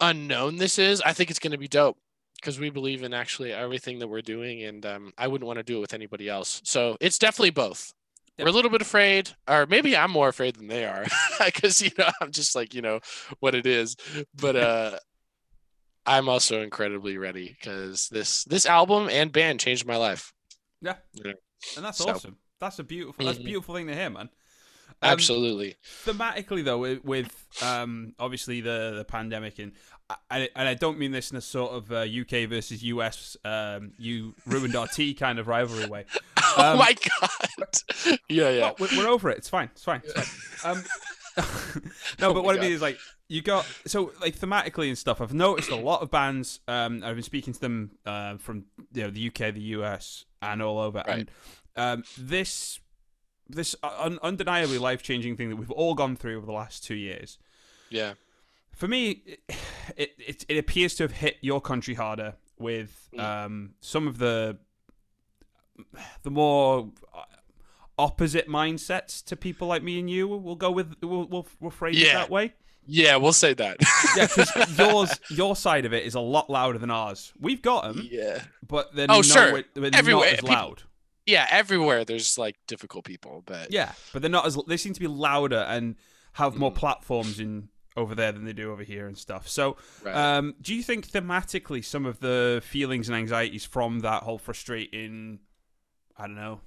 unknown this is i think it's going to be dope because we believe in actually everything that we're doing and um, i wouldn't want to do it with anybody else so it's definitely both we're a little bit afraid or maybe i'm more afraid than they are because you know i'm just like you know what it is but uh I'm also incredibly ready because this this album and band changed my life. Yeah. Yeah. And that's So- awesome. That's a beautiful. That's a Mhm. beautiful thing to hear, man. Um, Absolutely. thematically though with, with um obviously the the pandemic and I, and I don't mean this in a sort of uh, UK versus US um you ruined our tea kind of rivalry way. oh um, my god. yeah, yeah. We're, we're over it. It's fine. It's fine. It's fine. Um, no, Oh but what I mean is like you got so like thematically and stuff. I've noticed a lot of bands. Um, I've been speaking to them uh, from you know the UK, the US, and all over. Right. And um, this this un- undeniably life changing thing that we've all gone through over the last two years. Yeah. For me, it it, it appears to have hit your country harder with um, some of the the more uh, opposite mindsets to people like me and you. We'll go with we'll we'll, we'll phrase it Yeah. that way. Yeah, we'll say that. Yeah, because yours your side of it is a lot louder than ours. We've got them, yeah. but they're Oh, no, sure. they're Everywhere. not as People- loud. Yeah, everywhere there's like difficult people, but Yeah, but they're not as they seem to be louder and have more Mm. platforms in over there than they do over here and stuff. So, right. um, do you think thematically some of the feelings and anxieties from that whole frustrating, I don't know,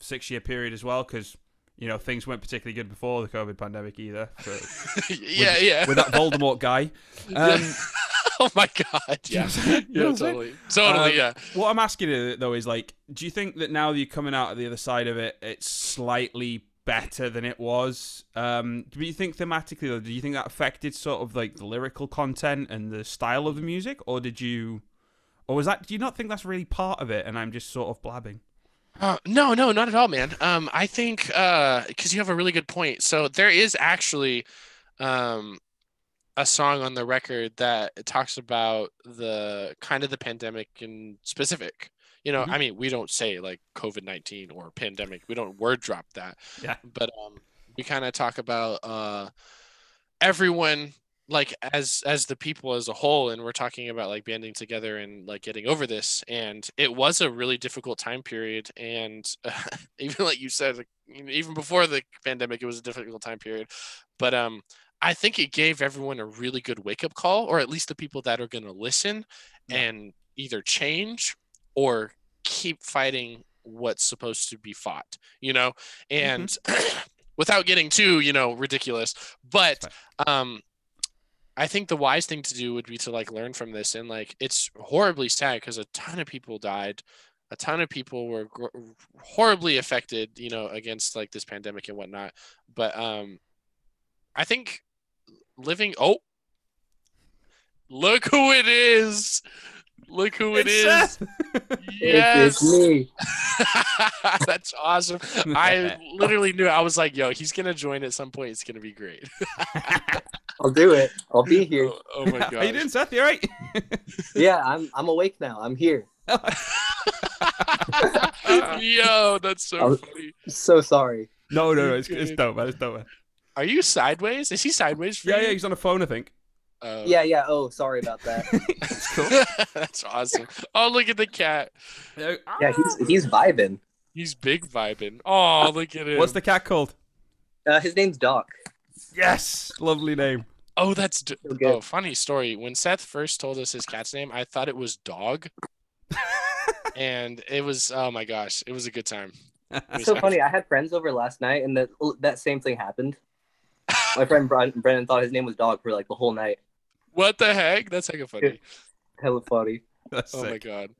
six year period as well? Because you know things weren't particularly good before the COVID pandemic either. For, yeah, yeah. with that Voldemort guy. Um, oh my god. Yeah. you know Yeah, I'm saying? totally. Totally, Um, yeah. What I'm asking though is like, do you think that now that you're coming out of the other side of it, it's slightly better than it was? Um, do you think thematically though, do you think that affected sort of like the lyrical content and the style of the music, or did you, or was that? Do you not think that's really part of it? And I'm just sort of blabbing. Uh, no, no, not at all, man. Um, I think because you have a really good point. So there is actually um, a song on the record that talks about the kind of the pandemic in specific. You know, Mhm. I mean, we don't say like COVID nineteen or pandemic. We don't word drop that. Yeah. But um, we kind of talk about uh, everyone like as as the people as a whole and we're talking about like banding together and like getting over this and it was a really difficult time period and even like you said like, even before the pandemic it was a difficult time period but um i think it gave everyone a really good wake up call or at least the people that are going to listen Yeah. and either change or keep fighting what's supposed to be fought you know and without getting too you know ridiculous but um I think the wise thing to do would be to like learn from this and like it's horribly sad because a ton of people died, a ton of people were gr- horribly affected, you know, against like this pandemic and whatnot. But um, I think living. Oh, look who it is! Look who it It's is! Yes, It's me. that's awesome. I literally knew. I was like, "Yo, he's gonna join at some point. It's gonna be great." I'll do it. I'll be here. oh, oh my god! How you doing, Seth? You alright? Yeah, I'm I'm awake now. I'm here. Yo, that's so I was- funny. So sorry. no, no, no. It's, it's dope, man. It's dope, man. Are you sideways? Is he sideways for Yeah, you? yeah. He's on a phone, I think. Oh. Yeah, yeah. Oh, sorry about that. It's cool. that's awesome. Oh, look at the cat. Yeah, he's he's vibing. He's big vibing. Oh, look at him. What's the cat called? Uh, his name's Doc. Yes, lovely name. Oh, that's d- So oh, funny story. When Seth first told us his cat's name, I thought it was Dog, and it was oh my gosh, it was a good time. It It's was so funny. I had friends over last night, and that that same thing happened. My friend Bren- Brennan thought his name was Dog for like the whole night. What the heck? That's hecka funny. Hella funny. That's Oh my god.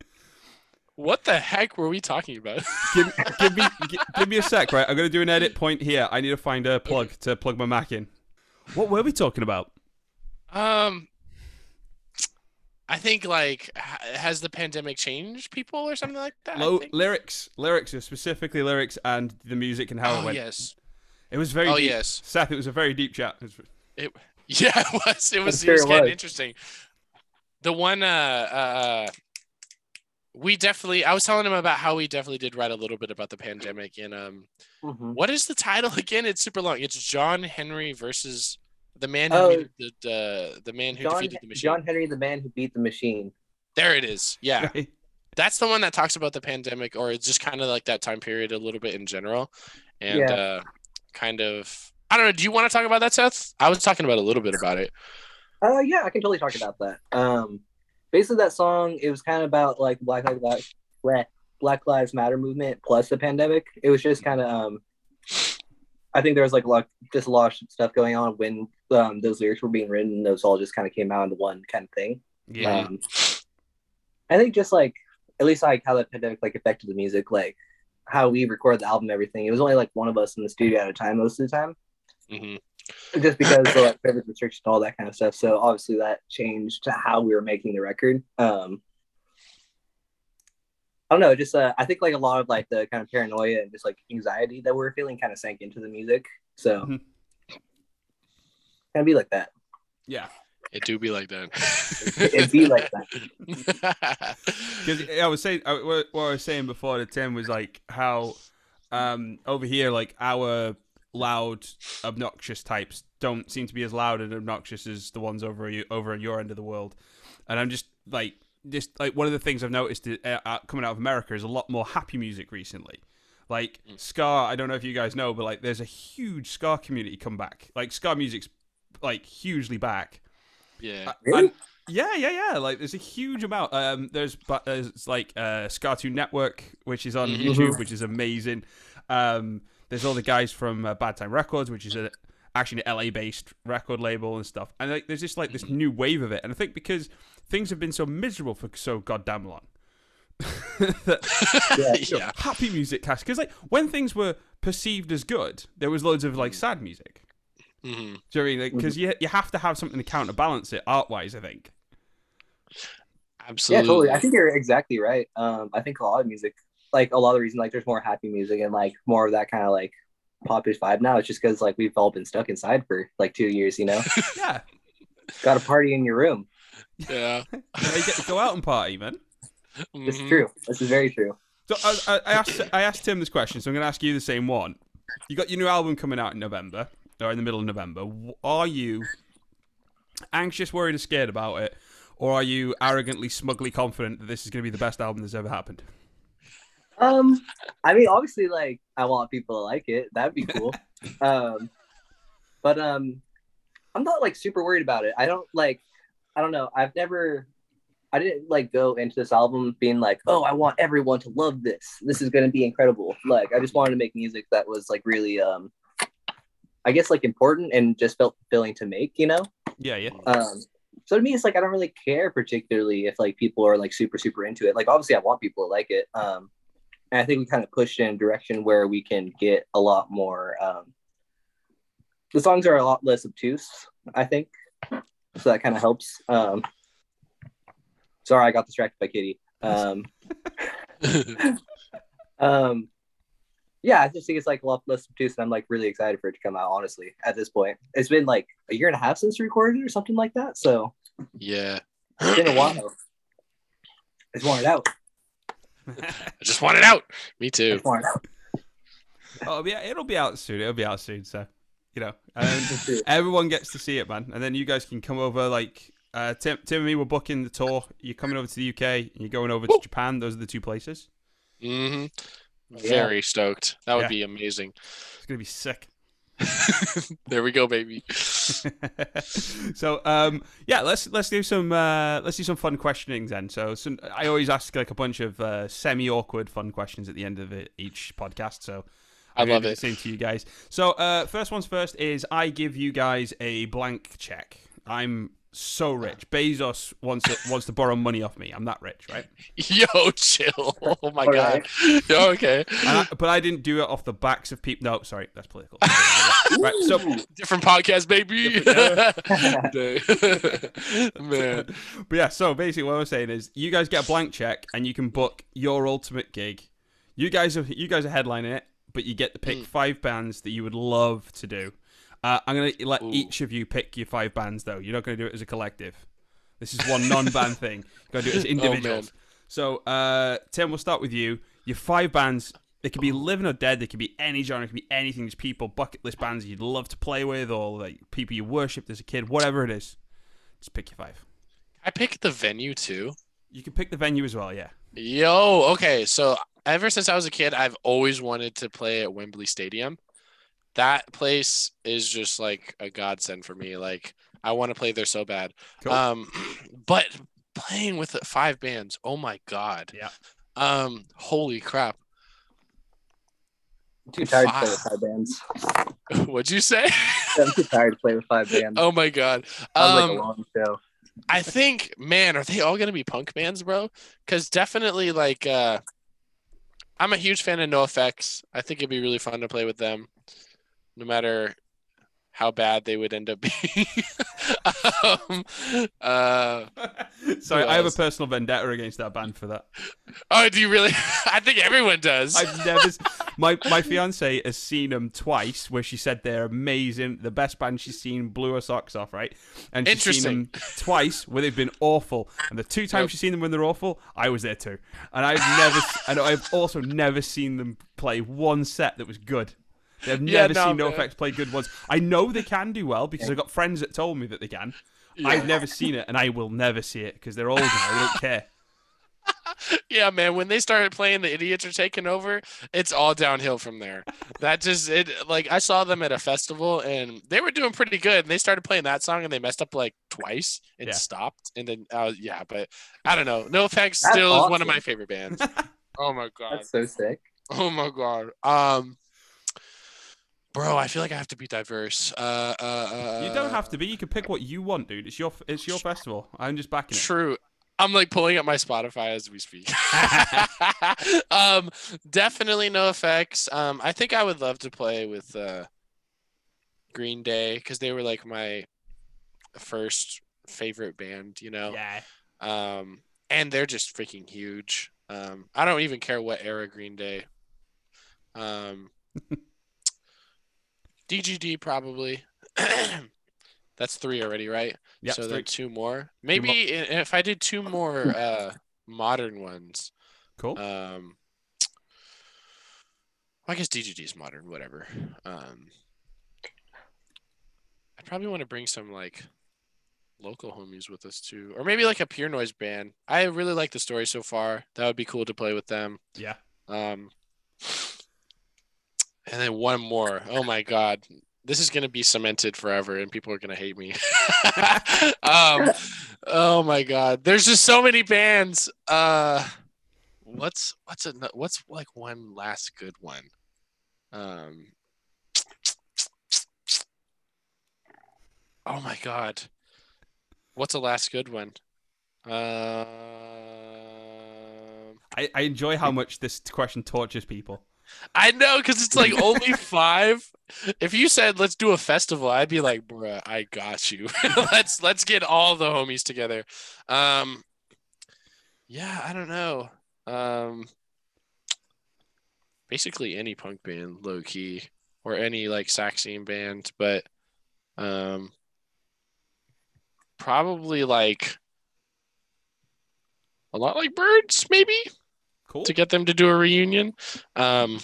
What the heck were we talking about? give, give me gi- give me a sec, right? I'm gonna do an edit point here. I need to find a plug to plug my Mac in. What were we talking about? Um, I think like has the pandemic changed people or something like that? I Low, lyrics, lyrics, specifically lyrics and the music and how it oh went. yes, It was very. Oh, deep. yes. Seth. It was a very deep chat. It was- yeah, it was. It was, sure it was kind of interesting. The one, uh, uh, we definitely. I was telling him about how we definitely did write a little bit about the pandemic, and um, Mhm. what is the title again? It's super long. It's John Henry versus the man who Oh. defeated the, the the man who John defeated the machine. John Henry, the man who beat the machine. There it is. Yeah. that's the one that talks about the pandemic or it's just kind of like that time period a little bit in general and Yeah. uh kind of i don't know do you want to talk about that seth i was talking about a little bit about it Uh, yeah, I can totally talk about that. Um, basically that song. It was kind of about like Black Lives Black, Black Lives Matter movement plus the pandemic. It was just kind of um. I think there was like a lot, just a lot of stuff going on when um, those lyrics were being written. Those all just kind of came out into one kind of thing. Yeah. Um, I think just like at least like how the pandemic like affected the music, like how we record the album, everything. It was only like one of us in the studio at a time most of the time, Mhm. just because of like COVID restrictions, all that kind of stuff. So obviously that changed to how we were making the record. Um, I don't know, just uh, I think like a lot of like the kind of paranoia and just like anxiety that we're feeling kind of sank into the music. So Mhm. kind of be like that. yeah. It do be like that. It'd be like that. Because I was saying, I- what what I was saying before to Tim was like how um, over here, like our loud, obnoxious types don't seem to be as loud and obnoxious as the ones over you over on your end of the world. And I'm just like, just like one of the things I've noticed uh, uh, coming out of America is a lot more happy music recently. Like ska, I don't know if you guys know, but like there's a huge ska community come back. Like ska music's like hugely back. yeah. Really? And- yeah, yeah, yeah. Like, there's a huge amount. Um, there's but there's like uh, Skatune Network, which is on Mhm. YouTube, which is amazing. Um, there's all the guys from uh, Bad Time Records, which is a, actually an LA-based record label and stuff. And like, there's just like this new wave of it. And I think because things have been so miserable for so goddamn long. that, Yeah. you know, yeah. happy music has because like when things were perceived as good, there was loads of like sad music. Mhm. Do you know what I mean? Because you you have to have something to counterbalance it art wise. I think. Absolutely. Yeah, totally. I think you're exactly right. Um, I think a lot of music, like a lot of the reason, like there's more happy music and like more of that kind of like popish vibe now. It's just because like we've all been stuck inside for like two years. You know, Yeah. got a party in your room. Yeah. You, you get to go out and party, man. It's Mhm. true. This is very true. So I, I, I asked I asked Tim this question, so I'm going to ask you the same one. You got your new album coming out in November, or in the middle of November. Are you anxious, worried, or scared about it, or are you arrogantly, smugly confident that this is going to be the best album that's ever happened? Um, I mean, obviously, like I want people to like it. That'd be cool. um, but um, I'm not like super worried about it. I don't like. I don't know. I've never. I didn't like go into this album being like, oh, I want everyone to love this. This is gonna be incredible. Like, I just wanted to make music that was like really, um, I guess like important and just felt fulfilling to make. You know. Yeah, yeah. Um, so to me, it's like I don't really care particularly if like people are like super super into it. Like obviously, I want people to like it. Um, and I think we kind of pushed in a direction where we can get a lot more. Um, the songs are a lot less obtuse, I think, so that kind of helps. Um, sorry, I got distracted by Kitty. Um, um, yeah, I just think it's like a lot less obtuse, and I'm like really excited for it to come out. Honestly, at this point, it's been like a year and a half since we recorded or something like that. So yeah. it's been a while. I just want it out. I just want it out. Me too. just want it out. oh, yeah, it'll be out soon. It'll be out soon. So, you know, um, everyone gets to see it, man. And then you guys can come over. Like uh, Tim, Tim and me, we're booking the tour. You're coming over to the UK. And you're going over to Japan. Those are the two places. hmm Yeah. Very stoked. That would Yeah. be amazing. It's gonna be sick. there we go, baby. so um yeah let's let's do some uh let's do some fun questionings then so some, i always ask like a bunch of uh, semi awkward fun questions at the end of it, each podcast so I I'm love it. same to you guys so uh first ones first is i give you guys a blank check i'm so rich bezos wants to, wants to borrow money off me i'm that rich right Yo, chill. Oh my All god. Yo, okay. I, but i didn't do it off the backs of people no sorry that's political right so Different podcast, baby. Man. But yeah, so basically what I was saying is you guys get a blank check and you can book your ultimate gig. You guys are you guys are headlining it, but you get to pick Mm. five bands that you would love to do. Uh, I'm gonna let Ooh. each of you pick your five bands though. You're not gonna do it as a collective. This is one non-band thing. You gotta do it as individuals. so uh, Tim, we'll start with you. Your five bands. They could be living or dead. They could be any genre. It could be anything. There's people, bucket list bands you'd love to play with, or like people you worshipped as a kid. Whatever it is, just pick your five. I picked the venue too. You can pick the venue as well, yeah. Yo, okay. So ever since I was a kid, I've always wanted to play at Wembley Stadium. That place is just like a godsend for me. Like I want to play there so bad. Cool. Um, but playing with five bands. Oh my god. Yeah. Um. Holy crap. I'm too tired to play with five bands. What'd you say? I'm too tired to play with five bands. oh my god. Sounds like a Um. long show. I think, man, are they all gonna be punk bands, bro? Because definitely, like, uh, I'm a huge fan of NoFX. I think it'd be really fun to play with them, no matter how bad they would end up being. um, uh, Sorry, I have a personal vendetta against that band for that. oh, do you really? I think everyone does. I've never. My my fiance has seen them twice, where she said they're amazing, the best band she's seen. Blew her socks off, right? And she's seen them twice where they've been awful, and the two times Yep. she's seen them when they're awful, I was there too. And I've never, and I've also never seen them play one set that was good. They've Yeah, never no, seen man. NoFX play good ones. I know they can do well because I've got friends that told me that they can. I've never seen it, and I will never see it because they're old now. I don't care. yeah, man. When they started playing, the idiots are taking over. It's all downhill from there. That just it. Like I saw them at a festival, and they were doing pretty good. And they started playing that song, and they messed up like twice and Yeah. stopped. And then, uh, yeah, but I don't know. NoFX That's still is one of my favorite bands. oh my god. That's so sick. Oh my god. Um. Bro, I feel like I have to be diverse. Uh, uh, uh, You don't have to be. You can pick what you want, dude. It's your it's your festival. I'm just backing it. True. I'm like pulling up my Spotify as we speak. um, definitely NoFX. Um, I think I would love to play with uh, Green Day because they were like my first favorite band. You know. Yeah. Um, and they're just freaking huge. Um, I don't even care what era Green Day. Um, DGD probably. That's three already, right? Yeah. so three. then two more. Maybe if I did two more uh, modern ones. Cool. Um, I guess DGD is modern, whatever. Um, I probably want to bring some like local homies with us too, or maybe like a pure noise band. I really like the story so far. That would be cool to play with them. yeah. Um, and then one more. Oh my god, this is gonna be cemented forever, and people are gonna hate me. um, oh my god, there's just so many bands. Uh, what's what's a what's like one last good one? Um. Oh my god, what's a last good one? Um. I, I enjoy how much this question tortures people. I know because it's like only five. If you said let's do a festival, I'd be like, bruh, I got you. let's let's get all the homies together. Um, yeah, I don't know. Um, basically any punk band, low key, or any like Saxon band, but um, probably like a lot like birds, maybe Cool. to get them to do a reunion. Um,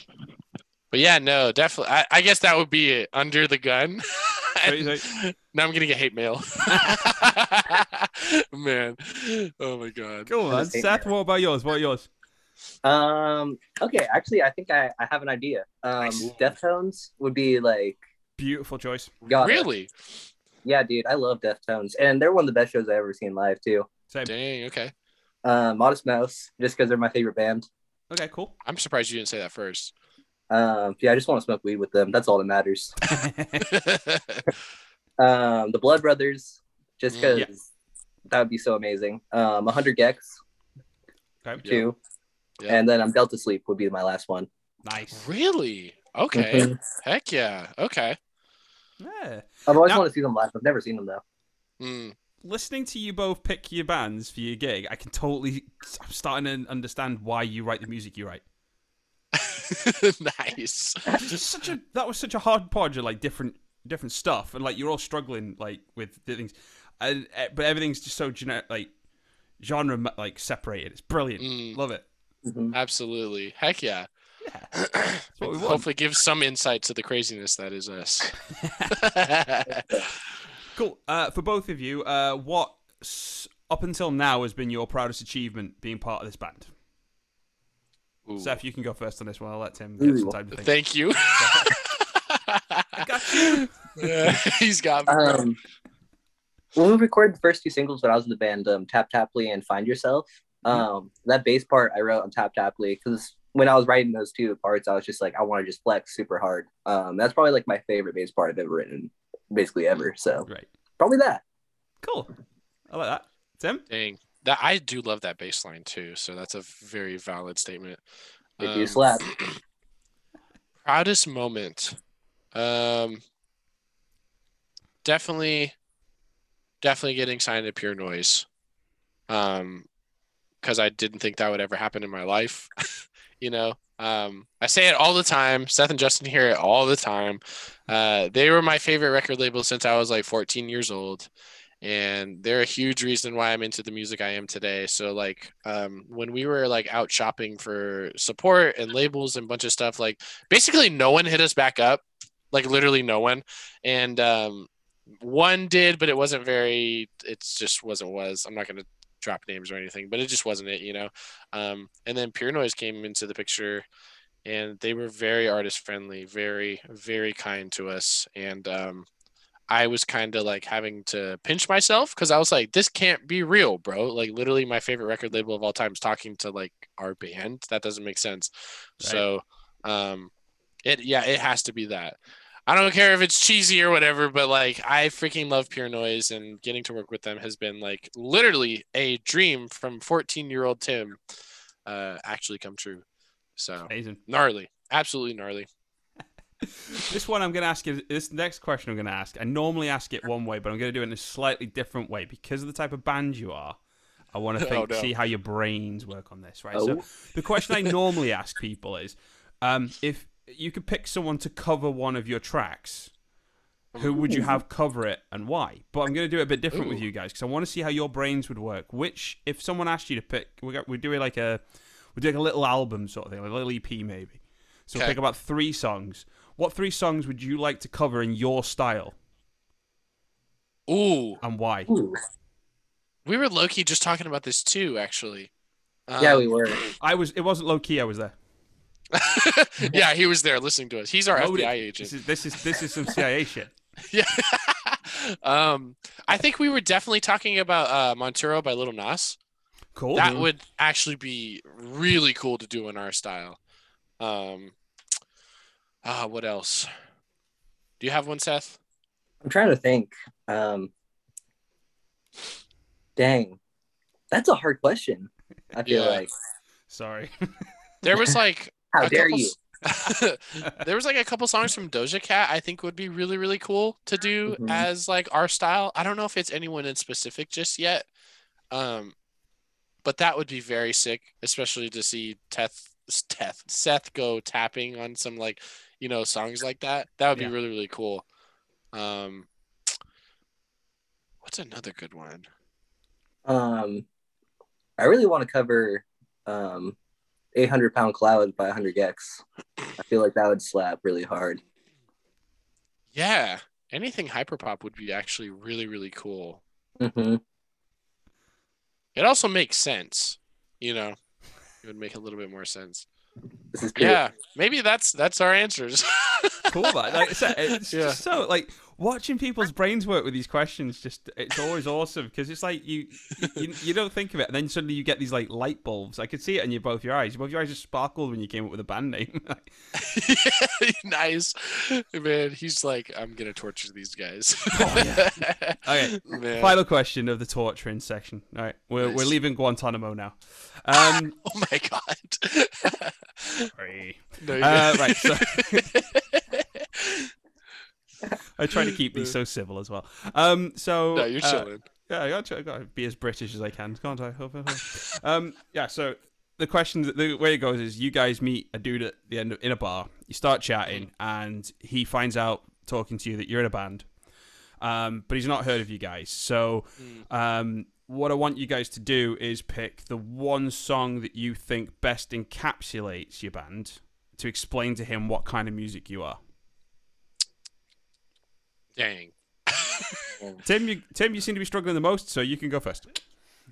but yeah, no, definitely. I, I guess that would be it. Under the gun. Wait, And wait. now I'm gonna get hate mail. Man, oh my god. Cool, man. Just hate Seth, me. what about yours? What are yours? Um. Okay. Actually, I think I, I have an idea. Um. Nice. Deftones would be like. Beautiful choice. God, Really? Yeah, dude. I love Deftones, and they're one of the best shows I've ever seen live too. Same. Dang. Okay. Uh, Modest Mouse, just because they're my favorite band. Okay, cool. I'm surprised you didn't say that first. Um. Yeah, I just want to smoke weed with them. That's all that matters. Um. The Blood Brothers, just Mm, because yeah. that would be so amazing. Um. 100 gecs okay. too, Yeah. and then um Delta Sleep would be my last one. Nice. really? Okay. Mhm. Heck yeah. Okay. Yeah. I've always Now- wanted to see them live. I've never seen them though. Mm. Listening to you both pick your bands for your gig, I can totally. I'm starting to understand why you write the music you write. nice. Such a that was such a hard podge of like different different stuff, and like you're all struggling like with the things, and eh, but everything's just so generic, like genre like separated. It's brilliant. Mm. Love it. Mhm. Absolutely. Heck yeah. Yeah. what we want. Hopefully, give some insight to the craziness that is us. Cool. Uh, for both of you, uh, what up until now has been your proudest achievement being part of this band? Ooh. Seth, you can go first on this one. I'll let Tim get some time to think. Thank you. I got you. Yeah, he's got me. Um, when we recorded the first two singles when I was in the band, um, Tap Tapley and Find Yourself. Um, that bass part I wrote on Tap Tapley because when I was writing those two parts, I was just like, I want to just flex super hard. Um, that's probably like my favorite bass part I've ever written, basically ever. So right, probably that. Cool. I like that. Tim? Dang. That I do love that bass line too, so that's a very valid statement. They do Um, slap. proudest moment um definitely definitely getting signed to pure noise um because i didn't think that would ever happen in my life you know um i say it all the time. Seth and justin hear it all the time. Uh they were my favorite record label since i was like 14 years old. And they're a huge reason why i'm into the music i am today. So like um when we were like out shopping for support and labels and bunch of stuff like basically no one hit us back up. Like literally no one. And um one did but it wasn't very it just wasn't was. I'm not to drop names or anything but it just wasn't it you know um and then pure noise came into the picture and they were very artist friendly very very kind to us and um I was kind of like having to pinch myself because I was like, this can't be real, bro. Like, literally, my favorite record label of all time is talking to like our band. That doesn't make sense. Right. So, um, it yeah, it has to be that. I don't care if it's cheesy or whatever, but like, I freaking love Pure Noise, and getting to work with them has been like literally a dream from 14 year old Tim, uh, actually come true. So Amazing. gnarly, absolutely gnarly. This one I'm going to ask you. This next question I'm going to ask. I normally ask it one way, but I'm going to do it in a slightly different way because of the type of band you are. I want to Oh, no. see how your brains work on this, right? Oh. So the question I normally ask people is, um, if you could pick someone to cover one of your tracks, who would you have cover it and why? But I'm going to do it a bit different with you guys because I want to see how your brains would work. Which, if someone asked you to pick, we're, go- we're doing like a, we're doing a little album sort of thing, like a little EP maybe. So we'll Okay. pick about three songs. What three songs would you like to cover in your style Ooh, and why? Ooh. we were low key just talking about this too, actually. Yeah, Um, we were. I was. It wasn't low key. I was there. yeah, he was there listening to us. He's our Loaded- FBI agent. This is this is this is some CIA shit. yeah. um, I think we were definitely talking about uh, Montero by Lil Nas. Cool. That would actually be really cool to do in our style. Um, ah, what else? Do you have one, Seth? I'm trying to think. Um, dang, that's a hard question. I feel Yeah. like. Sorry. There was like How dare couple you? there was like a couple songs from Doja Cat I think would be really really cool to do Mhm. as like our style. I don't know if it's anyone in specific just yet. Um but that would be very sick, especially to see Teth Teth Seth go tapping on some like, you know, songs like that. That would be really really cool. Um What's another good one? Um, I really want to cover um, 800 pound cloud by 100 gecs. I feel like that would slap really hard. Yeah, anything hyperpop would be actually really really cool. hmm It also makes sense, you know. It would make a little bit more sense. This is. Yeah, maybe that's that's our answers. cool. Man. Like I it's Yeah. just so like watching people's brains work with these questions. Just it's always awesome because it's like you, you you don't think of it, and then suddenly you get these like light bulbs. I could see it in your both your eyes. Both your eyes just sparkled when you came up with a band name. nice, man. He's like, I'm gonna torture these guys. Oh, okay. Man. Final question of the torturing section. All right, we're we're leaving Guantanamo now. Um, Oh my god. sorry. No, Uh, right, so- I try to keep these so civil as well. Um, so no, you're uh, chilling. Yeah, I got to, I got to be as British as I can, can't I? um, yeah. So the question, the way it goes is, you guys meet a dude at the end of, in a bar. You start chatting, and he finds out talking to you that you're in a band, um, but he's not heard of you guys. So, Mm. um, what I want you guys to do is pick the one song that you think best encapsulates your band to explain to him what kind of music you are. Dang. Tim, you Tim, you seem to be struggling the most, so you can go first.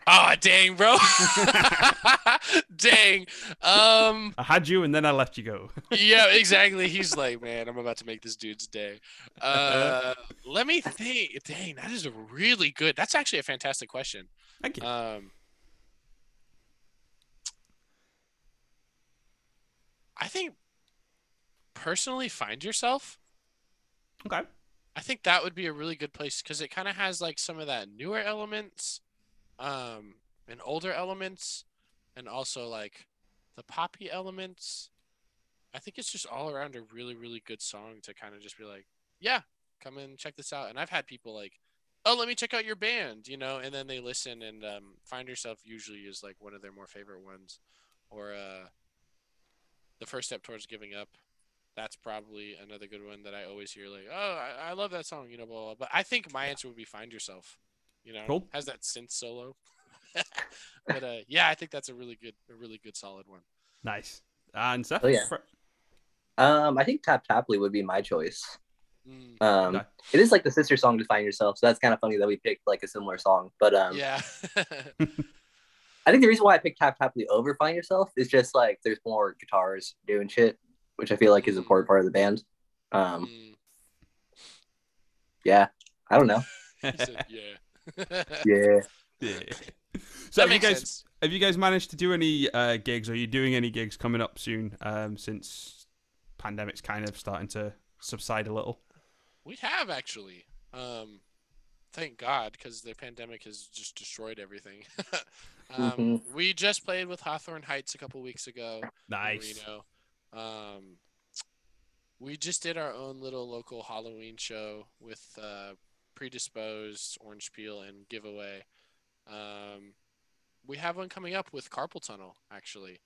Oh dang, bro. dang. Um. I had you and then I let you go. Yeah, exactly. He's like, man, I'm about to make this dude's day. Uh, let me think. Dang, that is a really good. That's actually a fantastic question. Thank you. Um, I think personally, find yourself. okay. I think that would be a really good place because it kind of has like some of that newer elements, um, and older elements, and also like the poppy elements. I think it's just all around a really, really good song to kind of just be like, yeah, come and check this out. And I've had people like, oh, let me check out your band, you know, and then they listen and um, find yourself usually is like one of their more favorite ones, or uh, the first step towards giving up that's probably another good one that I always hear like, oh, I, I love that song, you know, blah, blah, blah. But I think my answer would be Find Yourself. You know, Cool. has that synth solo. but uh, yeah, I think that's a really good, a really good solid one. Nice. And Seth? Oh, yeah. fr- Um, I think Tap Tapley would be my choice. Mm, Um, Okay. it is like the sister song to Find Yourself, so that's kind of funny that we picked like a similar song. But um, yeah. I think the reason why I picked Tap Tapley over Find Yourself is just like there's more guitars doing shit, which I feel like is an important part of the band. Um, Mm, yeah, I don't know. said, yeah. Yeah. yeah. So that have you guys sense. have you guys managed to do any uh, gigs? Are you doing any gigs coming up soon? Um, since pandemic's kind of starting to subside a little. We have actually. Um, thank God, because the pandemic has just destroyed everything. um, Mhm. We just played with Hawthorne Heights a couple weeks ago. in Nice. Reno. Um, we just did our own little local Halloween show with uh, Predisposed, Orange Peel, and Giveaway. Um, we have one coming up with Carpal Tunnel, actually.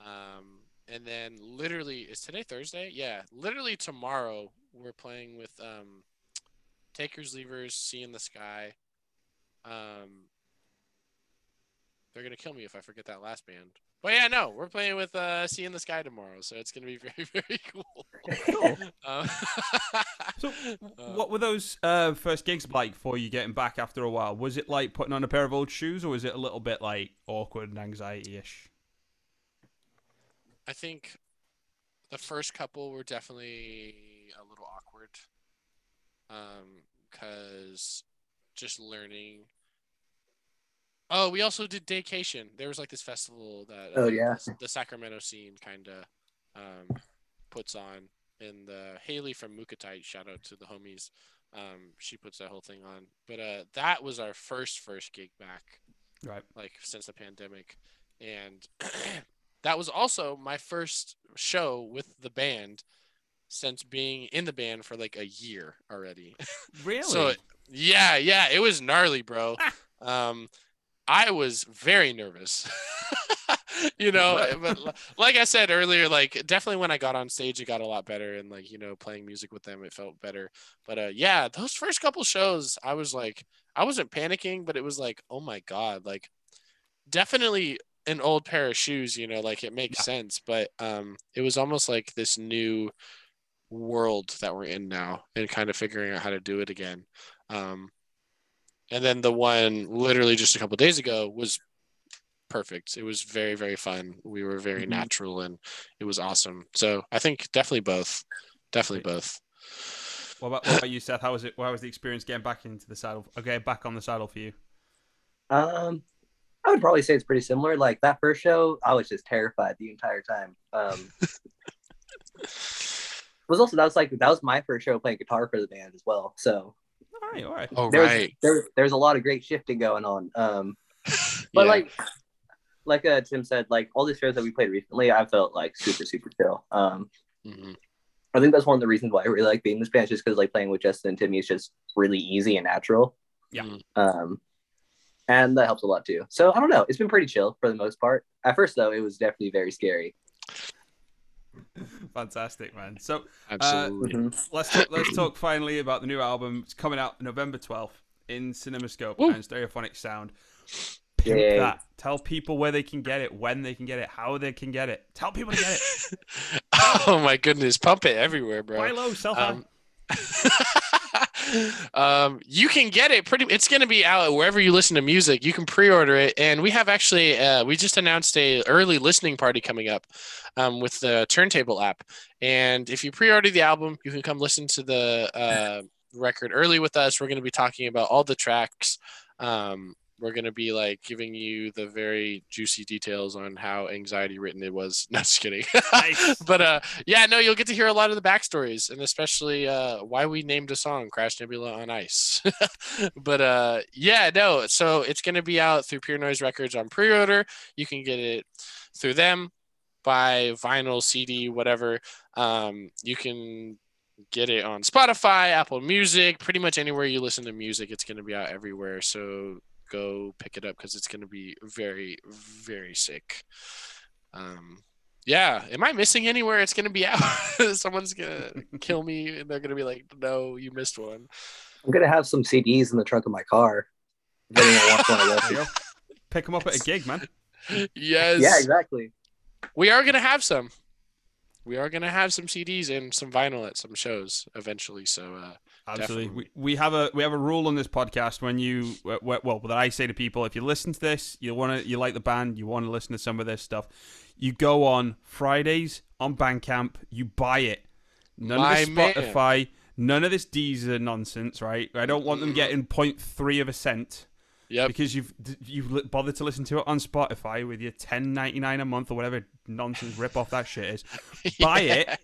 Um, and then literally, is today Thursday? Yeah, literally tomorrow we're playing with um, Takers, levers, Sea in the Sky. Um, they're gonna kill me if I forget that last band. But yeah, no, we're playing with uh, Sea in the Sky tomorrow, so it's gonna be very, very cool. Cool. Um, So, Uh, what were those uh, first gigs like for you getting back after a while? Was it like putting on a pair of old shoes, or was it a little bit like awkward and anxiety-ish? I think the first couple were definitely a little awkward, um, because just learning. Oh, we also did Daycation. There was like this festival that Oh, uh, yeah. the, the Sacramento scene kind of um, puts on, and the Haley from Mukatite, shout out to the homies. Um, she puts that whole thing on, but uh, that was our first first gig back Right. like since the pandemic and that was also my first show with the band since being in the band for like a year already Really? so yeah yeah it was gnarly bro um i was very nervous you know but like i said earlier like definitely when i got on stage it got a lot better and like you know playing music with them it felt better. But uh yeah those first couple shows i was like i wasn't panicking but it was like oh my god like definitely an old pair of shoes you know like it makes Yeah. sense but um it was almost like this new world that we're in now and kind of figuring out how to do it again. Um and then the one literally just a couple days ago was perfect it was very very fun we were very Mhm. natural and it was awesome so i think definitely both definitely both What about, what about you, Seth? How was it? How was the experience getting back into the saddle? Okay, back on the saddle for you. Um, I would probably say it's pretty similar. Like that first show, I was just terrified the entire time. Um, was also that was like that was my first show playing guitar for the band as well. So All right, all right. oh there was right there there's a lot of great shifting going on. Um, but Yeah. like like uh, Tim said, like all these shows that we played recently, I felt like super super chill. Um, Mhm. I think that's one of the reasons why I really like being in this band, just because like playing with Justin and Timmy is just really easy and natural. Yeah. Mhm. Um, and that helps a lot too. So I don't know. It's been pretty chill for the most part. At first though, it was definitely very scary. Fantastic, man. So absolutely Mhm. let's talk, let's talk finally about the new album. It's coming out November twelfth in CinemaScope Woo. and Stereophonic Sound. Pimp Yay. that. Tell people where they can get it, when they can get it, how they can get it. Tell people to get it. oh my goodness pump it everywhere bro Buy low, sell high. Um, um, you can get it pretty. It's going to be out wherever you listen to music. You can pre-order it, and we have actually uh, we just announced a early listening party coming up um, with the Turntable app. And if you pre-order the album, you can come listen to the uh, record early with us. We're going to be talking about all the tracks. Um, we're going to be like giving you the very juicy details on how anxiety written it was. No, just kidding. Nice. but uh, yeah, no, you'll get to hear a lot of the backstories and especially uh, why we named a song Crash Nebula on Ice. but uh, yeah, no, so it's going to be out through Pure Noise Records on pre order. You can get it through them by vinyl, CD, whatever. Um, you can get it on Spotify, Apple Music, pretty much anywhere you listen to music, it's going to be out everywhere. So go pick it up because it's going to be very, very sick. Um, yeah, am I missing anywhere? It's going to be out. Someone's going to kill me and they're going to be like, no, you missed one. I'm gonna have some CDs in the trunk of my car. If anyone wants one of There those. you go. Pick them up at a gig, man. Yes. Yeah, exactly. We are going to have some. We are going to have some CDs and some vinyl at some shows eventually. So, uh, Absolutely. Definitely. We, we have a we have a rule on this podcast when you well that I say to people if you listen to this you want to you like the band you want to listen to some of this stuff you go on Fridays on Bandcamp you buy it none My of this man. Spotify none of this Deezer nonsense right I don't want them getting 0.3 of a cent yep. because you've you've bothered to listen to it on Spotify with your 10.99 a month or whatever nonsense rip off that shit is buy it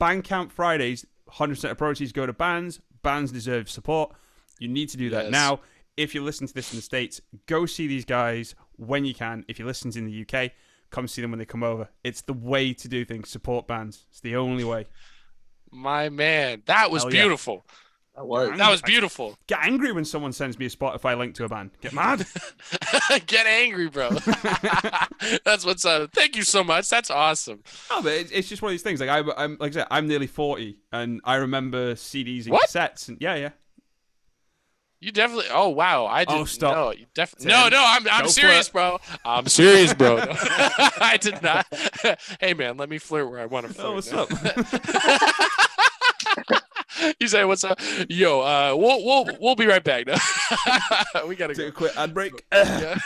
Bandcamp Fridays, 100% of proceeds go to bands. Bands deserve support. You need to do that Yes. now. If you listen to this in the States, go see these guys when you can. If you listen to in the UK, come see them when they come over. It's the way to do things. Support bands. It's the only way. My man, that was Hell yeah. Beautiful. That was. That was beautiful. Get angry when someone sends me a Spotify link to a band. Get mad. Get angry, bro. That's what's up. Thank you so much. That's awesome. no, but it's, it's just one of these things. Like I, I'm, like I said, I'm nearly 40, and I remember CDs and What? cassettes. And yeah, yeah. You definitely. Oh wow, I oh, didn't. Oh, stop. No, you def- no, no. I'm, I'm go serious, bro. I'm serious, bro. No. I did not. hey, man, let me flirt where I want to flirt. Oh, what's no. up? you say what's up? Yo, uh, we'll we'll we'll be right back. No? we gotta Take a quick ad break. Yeah.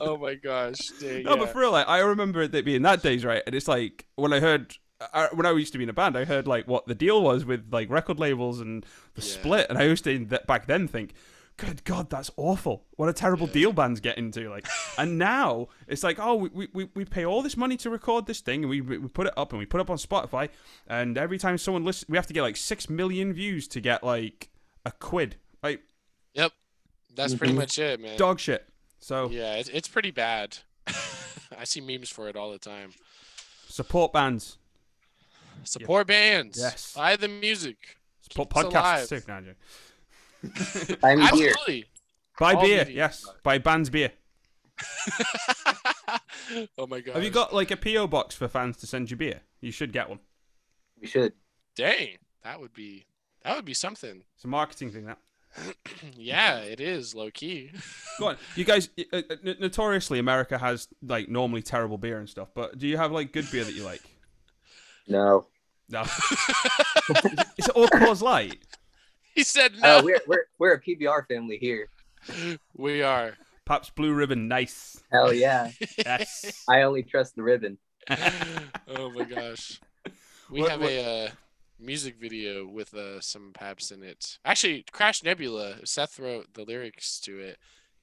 oh my gosh. Dang, No, yeah. but for real, like, I remember it being that days, right? And it's like when I heard, I, when I used to be in a band, I heard like what the deal was with like record labels and the Yeah. split, and I used to back then think, "Good God, that's awful! What a terrible deal bands get into!" Like, and now it's like, oh, we, we, we pay all this money to record this thing, and we we put it up, and we put it up on Spotify, and every time someone listens, we have to get like six million views to get like a quid, like Yep. That's pretty Mhm. much it, man. dog shit. So Yeah, it's it's pretty bad. I see memes for it all the time. support bands, Support bands. Yes. Buy the music. support Keeps podcasts alive. too. No, I'm joking. Buy me beer. Absolutely. Buy All beer, media. yes. Buy bands beer. oh my god. Have you got like a PO box for fans to send you beer? You should get one. We should. Dang, that would be that would be something. It's a marketing thing. That. yeah, it is low key. Go on, you guys. Uh, uh, n- notoriously, America has like normally terrible beer and stuff. But do you have like good beer that you like? No. No. Is it all Coors Light? he said no. Uh, we're we're we're a PBR family here. we are. Pabst Blue Ribbon, nice. Hell yeah. Yes. I only trust the ribbon. oh my gosh. We What- have what- a uh, music video with uh, some Pabst in it. Actually, Crash Nebula. Seth wrote the lyrics to it,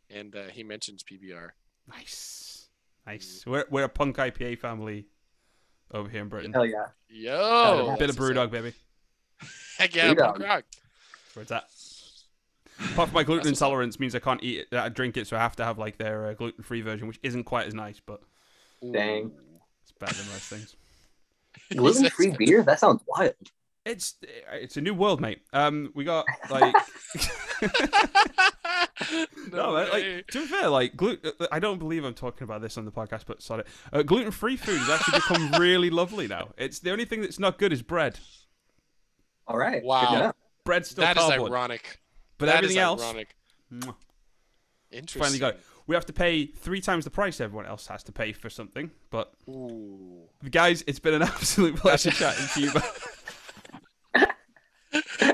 and uh, he mentions PBR. nice. Nice. We're we're a punk IPA family over here in Britain. Hell yeah. Yo, a bit of what's Brewdog, baby. Heck yeah, Brewdog. punk rock. That's where it's at. Apart from my gluten That's intolerance means I can't eat it, I drink it, so I have to have like their uh, gluten-free version, which isn't quite as nice, but Dang. it's better than most things. Gluten free beer? That sounds wild. It's it's a new world, mate. Um, we got like no, man, way. like to be fair, like gluten. I don't believe I'm talking about this on the podcast, but sorry. Uh, gluten-free food has actually become really lovely now. It's the only thing that's not good is bread. All right. Wow. Bread's still that is cardboard, ironic. but That is everything else. ironic. mwah. Interesting. Finally it. We have to pay three times the price everyone else has to pay for something. But Ooh. guys, it's been an absolute pleasure chatting to you.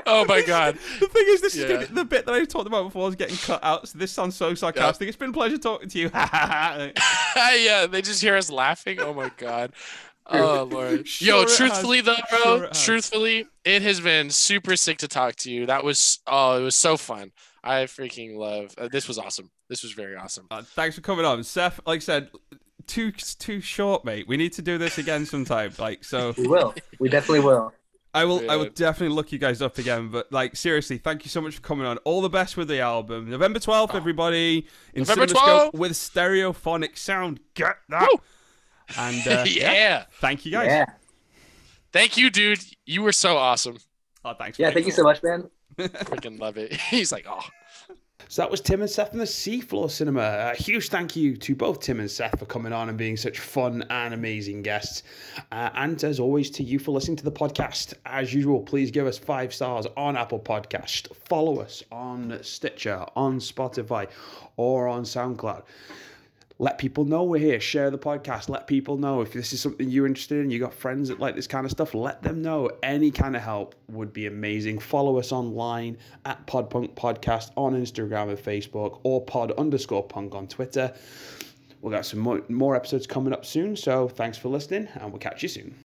Oh my god. The thing is, this is Yeah. gonna, the bit that I talked about before is getting cut out. So this sounds so sarcastic. It's been a pleasure talking to you. yeah, they just hear us laughing. Oh my god. Oh lord. Sure Yo, it has. truthfully though, bro, Sure it has. truthfully, it has been super sick to talk to you. That was oh, it was so fun. I freaking love. Uh, this was awesome. This was very awesome. Uh, thanks for coming on, Seth. Like I said, too too short, mate. We need to do this again sometime. Like so. We will. We definitely will. I will. I will definitely look you guys up again. But like seriously, thank you so much for coming on. All the best with the album. November twelfth, everybody. In November 12th. with stereophonic sound. Get that. Woo. And uh, yeah. thank you guys. Yeah. Thank you, dude. You were so awesome. Oh, thanks. Yeah. mate. Thank you so much, man. Freaking love it. He's like, oh. So that was Tim and Seth from the Seafloor Cinema. A huge thank you to both Tim and Seth for coming on and being such fun and amazing guests. Uh, and as always, to you for listening to the podcast. As usual, please give us five stars on Apple Podcast. Follow us on Stitcher, on Spotify, or on SoundCloud. Let people know we're here. Share the podcast. Let people know if this is something you're interested in. You got friends that like this kind of stuff. Let them know. Any kind of help would be amazing. Follow us online at Podpunk Podcast on Instagram and Facebook, or Pod underscore Punk on Twitter. We've got some more, more episodes coming up soon. So thanks for listening, and we'll catch you soon.